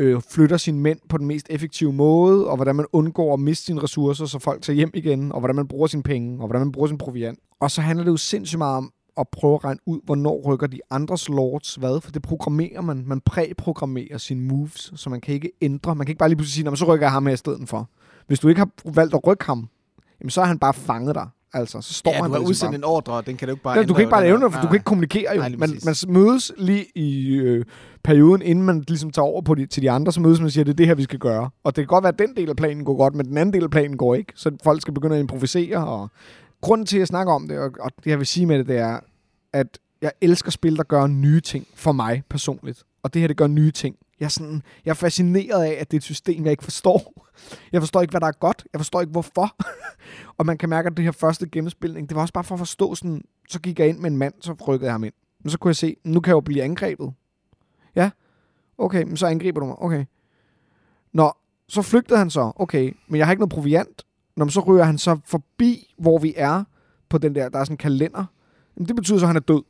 B: øh, flytter sine mænd på den mest effektive måde, og hvordan man undgår at miste sine ressourcer, så folk tager hjem igen, og hvordan man bruger sine penge, og hvordan man bruger sin proviant. Og så handler det jo sindssygt meget om at prøve at regne ud, hvornår rykker de andres lords hvad, for det programmerer man. Man præprogrammerer sine moves, så man kan ikke ændre. Man kan ikke bare lige pludselig sige, så rykker jeg ham her i stedet for. Hvis du ikke har valgt at rykke ham, jamen så er han bare fanget dig. Altså, så står
A: ja,
B: han
A: du har
B: ligesom
A: udsendt en ordre, og den kan du ikke bare
B: Ja, du kan ikke bare lave noget, for du kan ikke kommunikere jo.
A: Nej,
B: man, man mødes lige i øh, perioden, inden man ligesom tager over på de, til de andre, så mødes man og siger, det er det her, vi skal gøre. Og det kan godt være, at den del af planen går godt, men den anden del af planen går ikke. Så folk skal begynde at improvisere. Og grunden til, at jeg snakker om det, og, og det jeg vil sige med det, det er, at jeg elsker spil, der gør nye ting for mig personligt. Og det her, det gør nye ting. Jeg er, sådan, jeg er fascineret af, at det er et system, jeg ikke forstår. Jeg forstår ikke, hvad der er godt. Jeg forstår ikke, hvorfor. og man kan mærke, at det her første gennemspilning, det var også bare for at forstå sådan, så gik jeg ind med en mand, så rykkede jeg ham ind. Men så kunne jeg se, nu kan jeg jo blive angrebet. Ja, okay, men så angriber du mig. Okay. Nå, så flygtede han så. Okay, men jeg har ikke noget proviant. Nå, men så ryger han så forbi, hvor vi er på den der, der er sådan en kalender. Jamen, det betyder så, at han er død.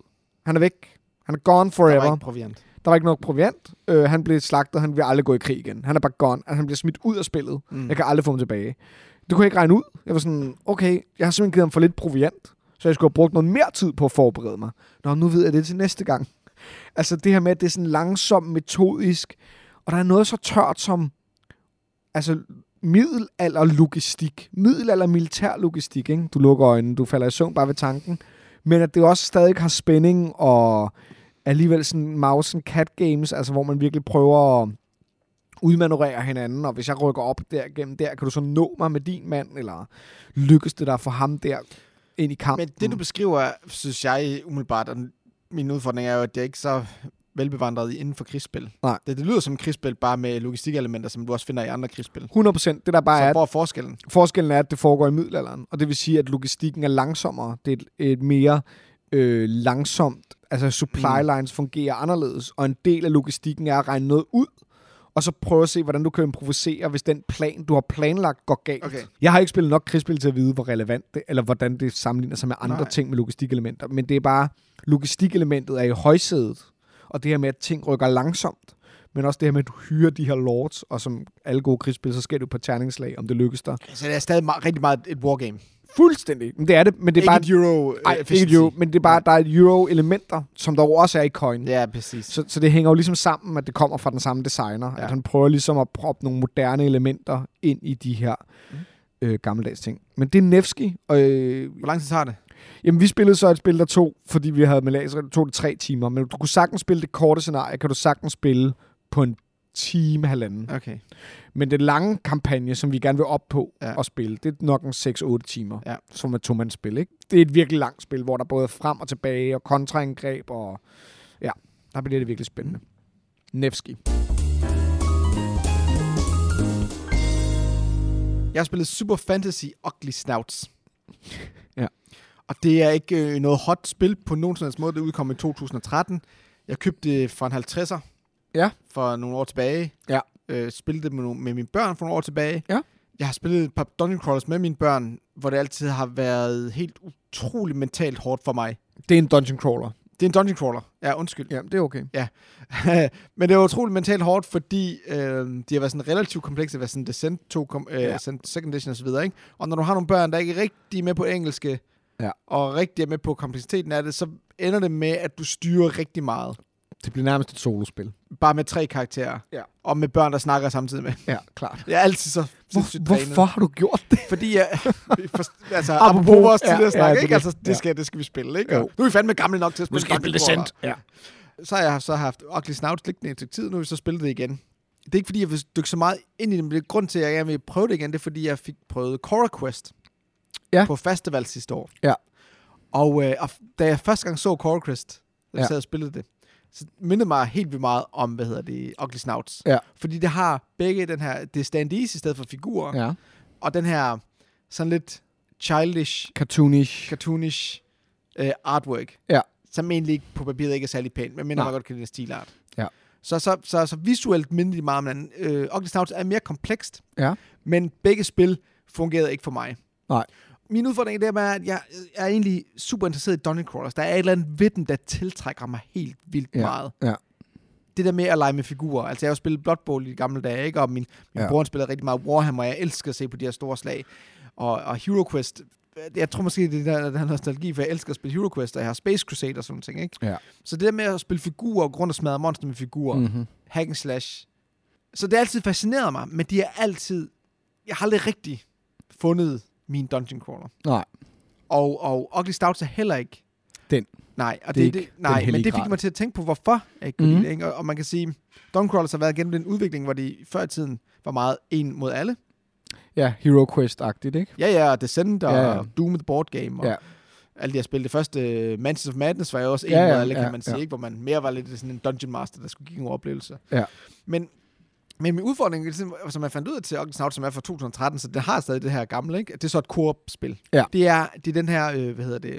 B: Han er væk. Han er gone
A: Der
B: forever.
A: var ikke proviant.
B: Der var ikke nok proviant. Øh, han blev slagtet. Han vil aldrig gå i krig igen. Han er bare gone. Altså, han bliver smidt ud af spillet.
A: Mm.
B: Jeg kan aldrig få ham tilbage. Det kunne jeg ikke regne ud. Jeg var sådan, okay, jeg har simpelthen givet ham for lidt proviant, så jeg skulle have brugt noget mere tid på at forberede mig. Nå, nu ved jeg det til næste gang. Altså det her med, at det er sådan langsomt, metodisk, og der er noget så tørt som, altså middelalder logistik, middelalder militær logistik, ikke? Du lukker øjnene, du falder i søvn bare ved tanken, men at det også stadig har spænding og alligevel sådan mouse and cat games, altså hvor man virkelig prøver at udmanøvrere hinanden, og hvis jeg rykker op der gennem der, kan du så nå mig med din mand, eller lykkes det der for ham der ind i kampen?
A: Men det, du beskriver, synes jeg umiddelbart, og min udfordring er jo, at jeg ikke så velbevandret inden for krigsspil.
B: Nej.
A: Det, det lyder som krigsspil, bare med logistikelementer, som du også finder i andre krigsspil.
B: 100 procent. Det der bare
A: Så
B: er,
A: hvor er forskellen?
B: forskellen er, at det foregår i middelalderen, og det vil sige, at logistikken er langsommere. Det er et, et mere øh, langsomt, altså supply
A: Mm.
B: lines fungerer anderledes, og en del af logistikken er at regne noget ud, og så prøve at se, hvordan du kan improvisere, hvis den plan, du har planlagt, går galt.
A: Okay.
B: Jeg har ikke spillet nok krigsspil til at vide, hvor relevant det, eller hvordan det sammenligner sig med andre
A: Nej.
B: Ting med logistikelementer, men det er bare, logistikelementet er i højsædet, og det her med, at ting rykker langsomt, men også det her med, at du hyrer de her lords, og som alle gode krigsspil, så skal du på terningslag, om det lykkes dig.
A: Så det er stadig meget, rigtig meget et wargame.
B: Fuldstændig. Men det er det, men det er
A: ikke
B: bare...
A: et euro
B: Ej,
A: øh,
B: ikke et euro, men det er bare, der er euro-elementer, som der jo også er i coin.
A: Ja, præcis.
B: Så, så det hænger jo ligesom sammen, at det kommer fra den samme designer.
A: Ja.
B: At han prøver ligesom at proppe nogle moderne elementer ind i de her
A: Mhm.
B: øh, gammeldags ting. Men det er Nevsky. Og, øh,
A: Hvor lang tid tager det?
B: jamen, vi spillede så et spil, der tog, fordi vi havde med laser, tog det tre timer. Men du kunne sagtens spille det korte scenarie, kan du sagtens spille på en time, halvanden.
A: Okay.
B: Men den lange kampagne, som vi gerne vil op på
A: Ja.
B: og spille, det er nok en 6-8 timer,
A: Ja.
B: som er to-mandsspil. Ikke? Det er et virkelig langt spil, hvor der både er frem og tilbage og kontraangreb, og ja, der bliver det virkelig spændende. Nevsky.
A: Jeg har spillet Super Fantasy Ugly Snouts.
B: Ja.
A: Og det er ikke øh, noget hot spil på nogen helst måde. Det udkom i 2013. Jeg købte det for en 50'er.
B: Ja.
A: For nogle år tilbage.
B: Ja.
A: Øh, spillede det med, nogle- med mine børn for nogle år tilbage.
B: Ja.
A: Jeg har spillet et par Dungeon Crawlers med mine børn, hvor det altid har været helt utroligt mentalt hårdt for mig.
B: Det er en dungeon crawler.
A: Det er en Dungeon Crawler. Ja, undskyld.
B: Ja, det er okay.
A: Men det var utroligt mentalt hårdt, fordi øh, de har været sådan relativt komplekse. Var sådan Descent 2, kom, øh,
B: Ja.
A: ja. Second Edition osv. Ikke? Og når du har nogle børn, der ikke er rigtig med på engelske,
B: Ja.
A: og rigtig er med på kompleksiteten af det, så ender det med, at du styrer rigtig meget.
B: Det bliver nærmest et solospil.
A: Bare med tre karakterer.
B: Ja.
A: Og med børn, der snakker samtidig med.
B: Ja, klart.
A: Jeg er altid så
B: Hvor, hvorfor har du gjort det?
A: Fordi jeg... for, altså,
B: Apropos-
A: apropos vores
B: ja,
A: tidligere
B: ja,
A: snak,
B: det er
A: ikke?
B: det.
A: Altså, det
B: Ja.
A: skal, det skal vi spille, ikke?
B: Jo.
A: Nu er vi fandme gamle nok til at spille Dungeon Crawler.
B: Ja.
A: Så har jeg så haft Ugly Snouts liggende et stykke tid, nu har vi så spillet det igen. Det er ikke fordi, jeg vil dykke så meget ind i det, men det er grund til, at jeg gerne vil prøve det igen, det er fordi, jeg fik prøvet Cora Quest
B: Ja.
A: på festival sidste år.
B: Ja.
A: Og, øh, og da jeg første gang så Cora Quest, da jeg
B: Ja.
A: sad og spillede det, så mindede mig helt vildt meget om, hvad hedder det, Ugly Snouts.
B: Ja.
A: Fordi det har begge den her, det er standees i stedet for figurer,
B: Ja.
A: og den her sådan lidt childish,
B: Cartoonish.
A: cartoonish øh, artwork.
B: Ja.
A: Som egentlig ikke på papiret ikke er særlig pænt, men mindre
B: Nej.
A: man godt kan lide stilart.
B: Ja.
A: Så, så, så, så visuelt minder de meget om hinanden. Øh, Ugly Snouts er mere komplekst,
B: Ja.
A: men begge spil fungerede ikke for mig.
B: Nej.
A: Min udfordring det er, at jeg, er egentlig super interesseret i Dungeon Crawlers. Der er et eller andet ved dem, der tiltrækker mig helt vildt
B: Ja.
A: meget.
B: Ja.
A: Det der med at lege med figurer. Altså, jeg har jo spillet Blood Bowl i de gamle dage, ikke? Og min, min
B: Ja.
A: bror spiller rigtig meget Warhammer, og jeg elsker at se på de her store slag. Og, og Hero Quest, jeg tror måske, det er der, der er nostalgi, for jeg elsker at spille Hero Quest, og jeg har Space Crusade og sådan nogle ting, ikke?
B: Ja.
A: Så det der med at spille figurer og grund og smadre monster med figurer, mm.
B: Mm-hmm.
A: hack and slash. Så det har altid fascineret mig, men de er altid... Jeg har aldrig rigtig fundet min dungeon crawler.
B: Nej.
A: Og, og Ugly Stouts er heller ikke...
B: Den.
A: Nej, og
B: Det
A: det, det, nej men det fik mig til at tænke på, hvorfor jeg ikke kunne mm. lide det. Ikke? Og, og man kan sige, Dungeon Crawlers har været igennem den udvikling, hvor de før i tiden var meget en mod alle.
B: Ja, Hero Quest-agtigt, ikke?
A: Ja, ja, og Descent og
B: Ja,
A: ja. Doom the Board Game og
B: Ja.
A: alle de her spil. Det første uh, Mansions of Madness var jo også en
B: Ja,
A: ja, mod alle, kan
B: ja,
A: man sige,
B: ja.
A: ikke? hvor man mere var lidt sådan en Dungeon Master, der skulle give nogle oplevelser.
B: Ja.
A: Men, men min udfordring, ligesom, som jeg fandt ud af til Snout, som er fra 2013, så det har stadig det her gamle, ikke? Det er så et koop-spil.
B: Ja.
A: Det er, det er den her, øh, hvad hedder det,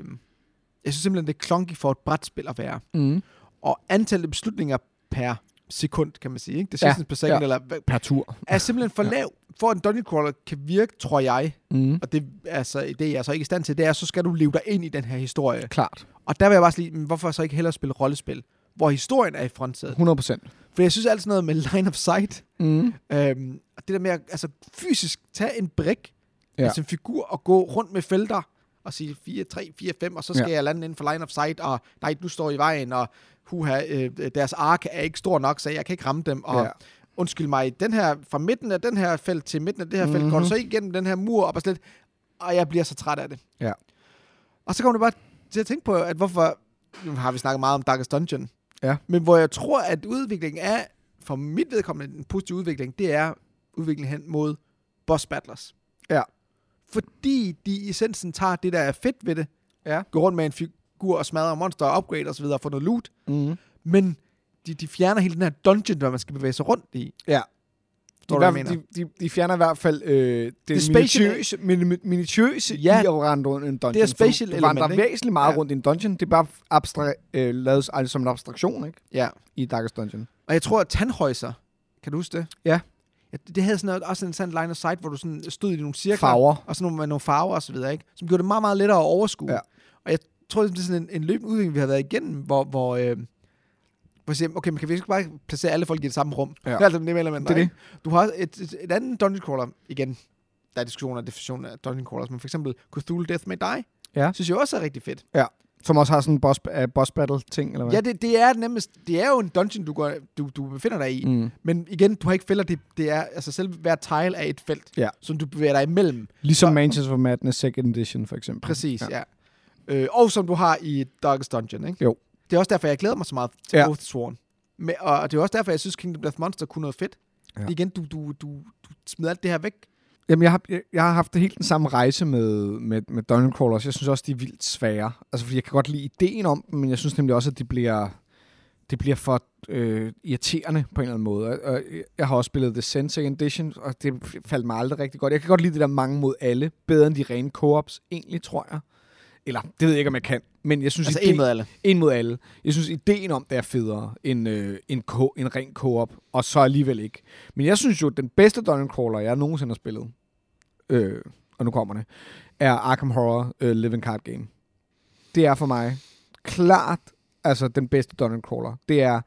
A: jeg synes simpelthen, det er klonky for et brætspil at være.
B: Mm.
A: Og antallet af beslutninger per sekund, kan man sige, ikke? Det
B: Ja,
A: ja, per second,
B: ja.
A: eller
B: Per tur.
A: er simpelthen for
B: Ja.
A: lav, for at en dungeon crawler kan virke, tror jeg,
B: Mm.
A: og det er, så, det er jeg så ikke i stand til, det er, så skal du leve dig ind i den her historie.
B: Klart.
A: Og der vil jeg bare sige, hvorfor så ikke hellere spille rollespil, hvor historien er i frontsædet?
B: 100 procent.
A: For jeg synes altid noget med line of sight,
B: Mm.
A: øhm, og det der med at altså, fysisk tage en brik,
B: Ja.
A: altså en figur, og gå rundt med felter, og sige 4, 3, 4, 5, og så skal
B: Ja.
A: jeg lande inden for line of sight, og nej, du står i vejen, og huha, øh, deres ark er ikke stor nok, så jeg kan ikke ramme dem, og
B: Ja.
A: undskyld mig, den her, fra midten af den her felt til midten af det her mm-hmm. felt, går du
B: Mhm.
A: så igennem den her mur op og slet, og jeg bliver så træt af det.
B: Ja.
A: Og så kommer du bare til at tænke på, at hvorfor, nu har vi snakket meget om Darkest Dungeon,
B: Ja.
A: men hvor jeg tror, at udviklingen er, for mit vedkommende, en positiv udvikling, det er udviklingen hen mod boss battlers.
B: Ja.
A: Fordi de i essensen tager det, der er fedt ved det,
B: Ja.
A: går rundt med en figur og smadrer monster og upgrade osv. og få noget loot,
B: Mm.
A: men de, de fjerner hele den her dungeon, der man skal bevæge sig rundt i.
B: Ja.
A: Forstår
B: De,
A: du, hvad
B: de, de, de fjerner i hvert fald øh, det,
A: Det
B: minutiøse, min, minutiøse
A: Ja.
B: i at rende rundt i en dungeon.
A: Det er spatial
B: For Du vandrer
A: element, ikke?
B: væsentligt meget
A: Ja.
B: rundt i en dungeon. Det er bare abstra- øh, lavet altså som en abstraktion, ikke?
A: Ja.
B: I Darkest Dungeon.
A: Og jeg tror, at Tannhäuser, kan du huske det?
B: Ja.
A: ja det, havde sådan noget, også en sådan line of sight, hvor du sådan stod i nogle cirkler.
B: Farver.
A: Og sådan nogle, med nogle farver og så videre, ikke? Som gjorde det meget, meget lettere at overskue.
B: Ja.
A: Og jeg tror, det er sådan en, en løbende udvikling, vi har været igennem, hvor, hvor, øh, hvor siger, okay, men kan vi ikke bare placere alle folk i det samme rum?
B: Ja.
A: Det er altså element,
B: Det er det.
A: Du har et, et, et andet dungeon crawler, igen, der er diskussioner og definition af dungeon crawlers, men for eksempel Cthulhu Death May Die,
B: Ja.
A: synes jeg også er rigtig fedt.
B: Som også har sådan en boss, uh, boss battle ting, eller hvad?
A: Ja, det, det er nemmest, det er jo en dungeon, du, går, du, du befinder dig i,
B: Mm.
A: men igen, du har ikke fælder, det, det er, altså selv hver tile er et felt,
B: Ja.
A: som du bevæger dig imellem.
B: Ligesom
A: Så-
B: Mansions of Madness Second Edition, for eksempel.
A: Præcis, ja. ja. Øh, og som du har i Darkest Dungeon, ikke?
B: Jo.
A: Det er også derfor, jeg glæder mig så meget til
B: Ja.
A: Oathsworn. Men, og det er også derfor, jeg synes, Kingdom Death Monster kunne noget fedt.
B: Ja.
A: Igen, du, du, du, du smider alt det her væk.
B: Jamen, jeg har, jeg, jeg har haft det helt den samme rejse med, med, med Dungeon Crawlers. Jeg synes også, de er vildt svære. Altså, fordi jeg kan godt lide ideen om dem, men jeg synes nemlig også, at de bliver, det bliver for øh, irriterende på en eller anden måde. Og, og jeg har også spillet The Sensei Edition, og det faldt mig aldrig rigtig godt. Jeg kan godt lide det der mange mod alle, bedre end de rene co-ops, egentlig, tror jeg. Eller, det ved jeg ikke, om jeg kan. Men jeg synes,
A: Altså
B: idé-
A: en mod alle.
B: en mod alle. Jeg synes, ideen om det er federe end øh, en, ko- en ren co-op, og så alligevel ikke. Men jeg synes jo, at den bedste Dungeon Crawler, jeg nogensinde har spillet, øh, og nu kommer det, er Arkham Horror øh, Living Card Game. Det er for mig klart altså den bedste Dungeon Crawler. Det er,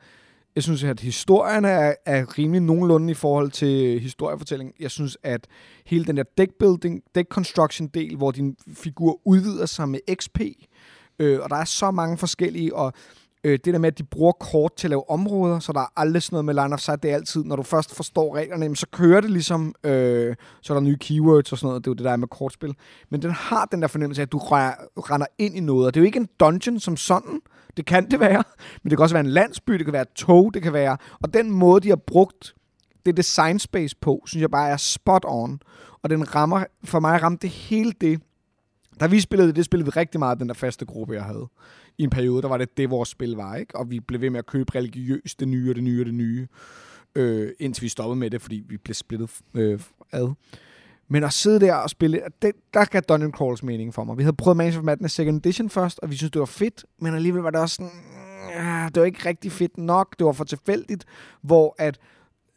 B: jeg synes, at historierne er, er rimelig nogenlunde i forhold til historiefortælling. Jeg synes, at hele den der deckbuilding, deck construction del, hvor din figur udvider sig med XP, øh, og der er så mange forskellige, og øh, det der med, at de bruger kort til at lave områder, så der er aldrig sådan noget med line of sight, det er altid, når du først forstår reglerne, jamen, så kører det ligesom, øh, så er der nye keywords og sådan noget, det er jo det der er med kortspil. Men den har den der fornemmelse af, at du render ind i noget, og det er jo ikke en dungeon som sådan, det kan det være, men det kan også være en landsby, det kan være et tog, det kan være, og den måde, de har brugt det design space på, synes jeg bare er spot on, og den rammer, for mig ramte det hele det, da vi spillede det, det spillede vi rigtig meget den der faste gruppe, jeg havde. I en periode, der var det det, vores spil var, ikke? Og vi blev ved med at købe religiøst det nye og det nye og det nye, øh, indtil vi stoppede med det, fordi vi blev splittet øh, ad. Men at sidde der og spille, det, der gav Dungeon Crawls mening for mig. Vi havde prøvet Mansion of Madness Second Edition først, og vi synes det var fedt, men alligevel var det også sådan, det var ikke rigtig fedt nok, det var for tilfældigt, hvor at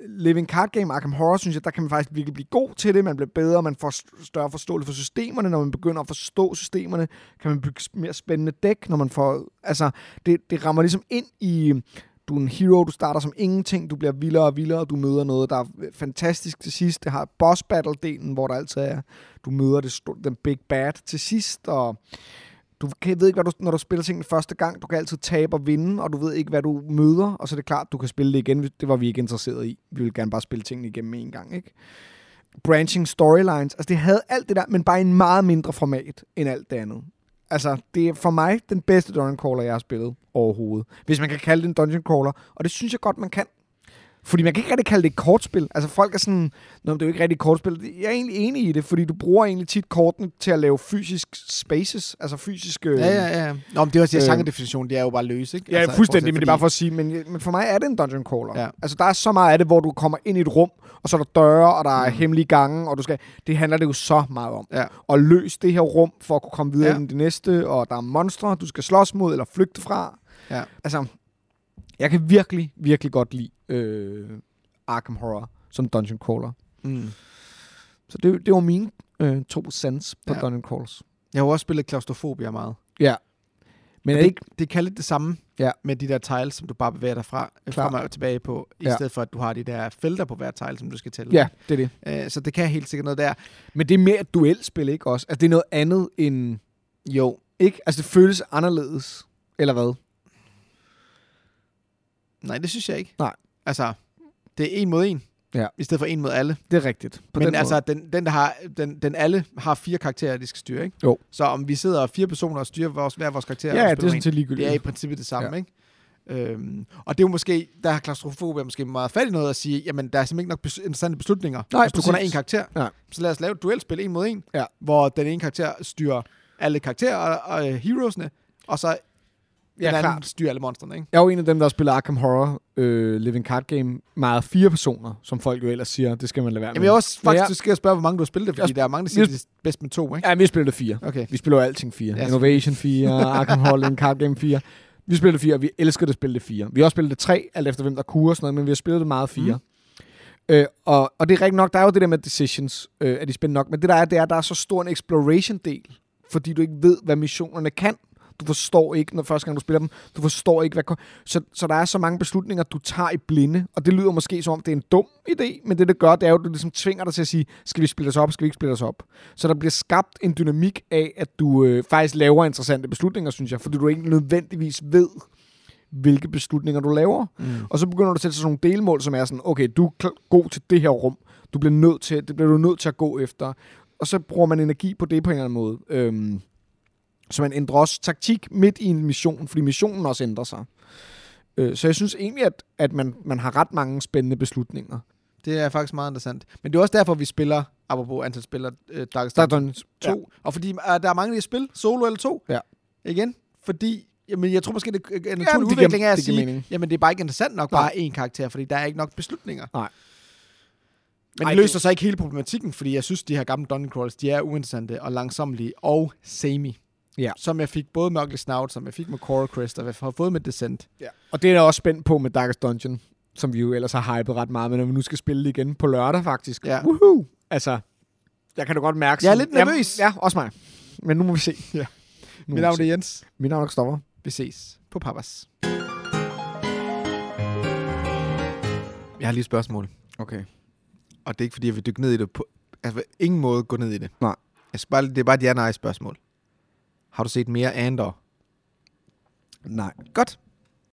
B: Living Card Game Arkham Horror, synes jeg, der kan man faktisk virkelig blive god til det. Man bliver bedre, man får større forståelse for systemerne. Når man begynder at forstå systemerne, kan man bygge mere spændende dæk, når man får... Altså, det, det rammer ligesom ind i... Du er en hero, du starter som ingenting, du bliver vildere og vildere, du møder noget, der er fantastisk til sidst. Det har boss battle-delen, hvor der altid er... Du møder det, den big bad til sidst, og du kan, ved ikke, hvad du, når du spiller tingene første gang, du kan altid tabe og vinde, og du ved ikke, hvad du møder, og så er det klart, du kan spille det igen. Det var vi ikke interesseret i. Vi ville gerne bare spille tingene igennem en gang, ikke? Branching storylines, altså det havde alt det der, men bare i en meget mindre format end alt det andet. Altså, det er for mig den bedste Dungeon Crawler, jeg har spillet overhovedet. Hvis man kan kalde det en Dungeon Crawler, og det synes jeg godt, man kan. Fordi man kan ikke rigtig kalde det et kortspil. Altså folk er sådan, Nå, det er jo ikke rigtig et kortspil. Jeg er egentlig enig i det, fordi du bruger egentlig tit kortene til at lave fysisk spaces, altså fysiske...
A: Ja, ja, ja. Nå, men det er også det,
B: Øh.
A: genredefinition, det er jo bare løs, ikke?
B: Ja,
A: Altså,
B: fuldstændig, men det er bare for at sige, men, men for mig er det en dungeon crawler.
A: Ja.
B: Altså, der er så meget af det, hvor du kommer ind i et rum, og så er der døre, og der er
A: Mm.
B: hemmelige gange, og du skal... Det handler det jo så meget om.
A: Ja.
B: Og løs det her rum, for at kunne komme videre
A: ja.
B: ind i det næste, og der er monstre, du skal slås mod, eller flygte fra.
A: Ja.
B: Altså, jeg kan virkelig, virkelig godt lide øh, Arkham Horror som dungeon crawler.
A: Mm.
B: Så det, det var mine øh, to cents på
A: Ja.
B: dungeon crawls.
A: Jeg har jo også spillet klaustrofobia meget.
B: Ja. Men
A: det,
B: ikke...
A: det kan lidt det samme
B: Ja.
A: med de der tiles, som du bare bevæger dig fra,
B: Klart.
A: frem og tilbage på, i
B: Ja.
A: stedet for at du har de der felter på hver tile, som du skal tælle.
B: Ja, det er det.
A: Øh, så det kan helt sikkert noget der.
B: Men det er mere et duelspil, ikke også? Altså, det er noget andet end... Jo. Ikke? Altså, det føles anderledes. Eller hvad?
A: Nej, det synes jeg ikke.
B: Nej.
A: Altså, det er en mod en,
B: Ja.
A: i stedet for en mod alle.
B: Det er rigtigt. På
A: Men
B: den
A: altså,
B: måde.
A: den, den, der har, den, den alle har fire karakterer, de skal styre, ikke?
B: Jo.
A: Så om vi sidder fire personer og styrer vores, hver vores karakter,
B: Ja, det er sådan set ligegyldigt.
A: det er i princippet det samme, ja. ikke? Øhm, og det er jo måske, der har klaustrofobia måske meget fat i noget at sige, jamen der er simpelthen ikke nok bes- interessante beslutninger.
B: Nej,
A: Hvis du kun har én karakter,
B: Ja.
A: så lad os lave et duelspil en mod en,
B: Ja.
A: hvor den ene karakter styrer alle karakterer og, og uh, heroesne, og så
B: Ja,
A: anden
B: klart.
A: styrer alle monstrene, ikke?
B: Jeg er jo en af dem, der spiller Arkham Horror øh, Living Card Game meget fire personer, som folk jo ellers siger, det skal man lade være
A: Jamen jeg er også faktisk,
B: jeg-
A: du skal spørge, hvor mange du har spillet det, fordi
B: Jeg-
A: der er mange, der siger, det er bedst med to, ikke?
B: Ja, vi spiller det fire.
A: Okay.
B: Vi spiller jo alting fire.
A: Ja,
B: Innovation 4, Arkham Horror Living Card Game 4. Vi spiller det fire, og vi elsker det at spille det fire. Vi har også spillet det tre, alt efter hvem der kunne og sådan noget, men vi har spillet det meget fire. Mm. Øh, og, og det er rigtigt nok, der er jo det der med decisions, øh, er de spændende nok, men det der er, det er, at der er så stor en exploration-del, fordi du ikke ved, hvad missionerne kan. Du forstår ikke, når første gang du spiller dem, du forstår ikke, hvad... Så, så der er så mange beslutninger, du tager i blinde, og det lyder måske som om, det er en dum idé, men det, det gør, det er jo, at du ligesom tvinger dig til at sige, skal vi spille os op, skal vi ikke spille os op? Så der bliver skabt en dynamik af, at du øh, faktisk laver interessante beslutninger, synes jeg, fordi du ikke nødvendigvis ved, hvilke beslutninger du laver.
A: Mm.
B: Og så begynder du at sætte sådan nogle delmål, som er sådan, okay, du er god til det her rum. Du bliver nødt til, det bliver du nødt til at gå efter. Og så bruger man energi på det på en eller anden måde. Øhm, så man ændrer også taktik midt i en mission, fordi missionen også ændrer sig. Øh, så jeg synes egentlig, at, at man, man har ret mange spændende beslutninger.
A: Det er faktisk meget interessant. Men det er også derfor, vi spiller, apropos antal spillere, øh, Darkest
B: den,
A: 2. Ja. Og fordi uh, der er mange af de spil, solo eller to.
B: Ja.
A: Igen. Fordi, jamen jeg tror måske, det er en naturlig
B: det
A: udvikling
B: giver-
A: af at
B: det
A: sige,
B: mening.
A: jamen det er bare ikke interessant nok,
B: Nej.
A: bare én karakter, fordi der er ikke nok beslutninger.
B: Nej.
A: Men
B: Ej,
A: det
B: det-
A: løser så ikke hele problematikken, fordi jeg synes, de her gamle Dungeon Crawls, de er uinteressante og langsomlige og samey.
B: Ja.
A: Som jeg fik både med Ugly Snout, som jeg fik med Coral Crest, og jeg har fået med Descent.
B: Ja. Og det er jeg også spændt på med Darkest Dungeon, som vi jo ellers har hypet ret meget, men når vi nu skal spille det igen på lørdag faktisk.
A: Ja.
B: Woohoo! Altså, jeg kan da godt mærke...
A: Jeg er
B: sådan-
A: lidt nervøs.
B: Jamen, ja, også mig. Men nu må vi se. Ja. Nu
A: Mit navn er. Jens.
B: Mit navn er Kristoffer.
A: Vi ses på Papas. Jeg har lige et spørgsmål.
B: Okay.
A: Og det er ikke, fordi jeg vil dykke ned i det på... Altså, ingen måde gå ned i det.
B: Nej.
A: Jeg skal bare, det er bare et ja-nej spørgsmål. Har du set mere Andor?
B: Nej.
A: Godt.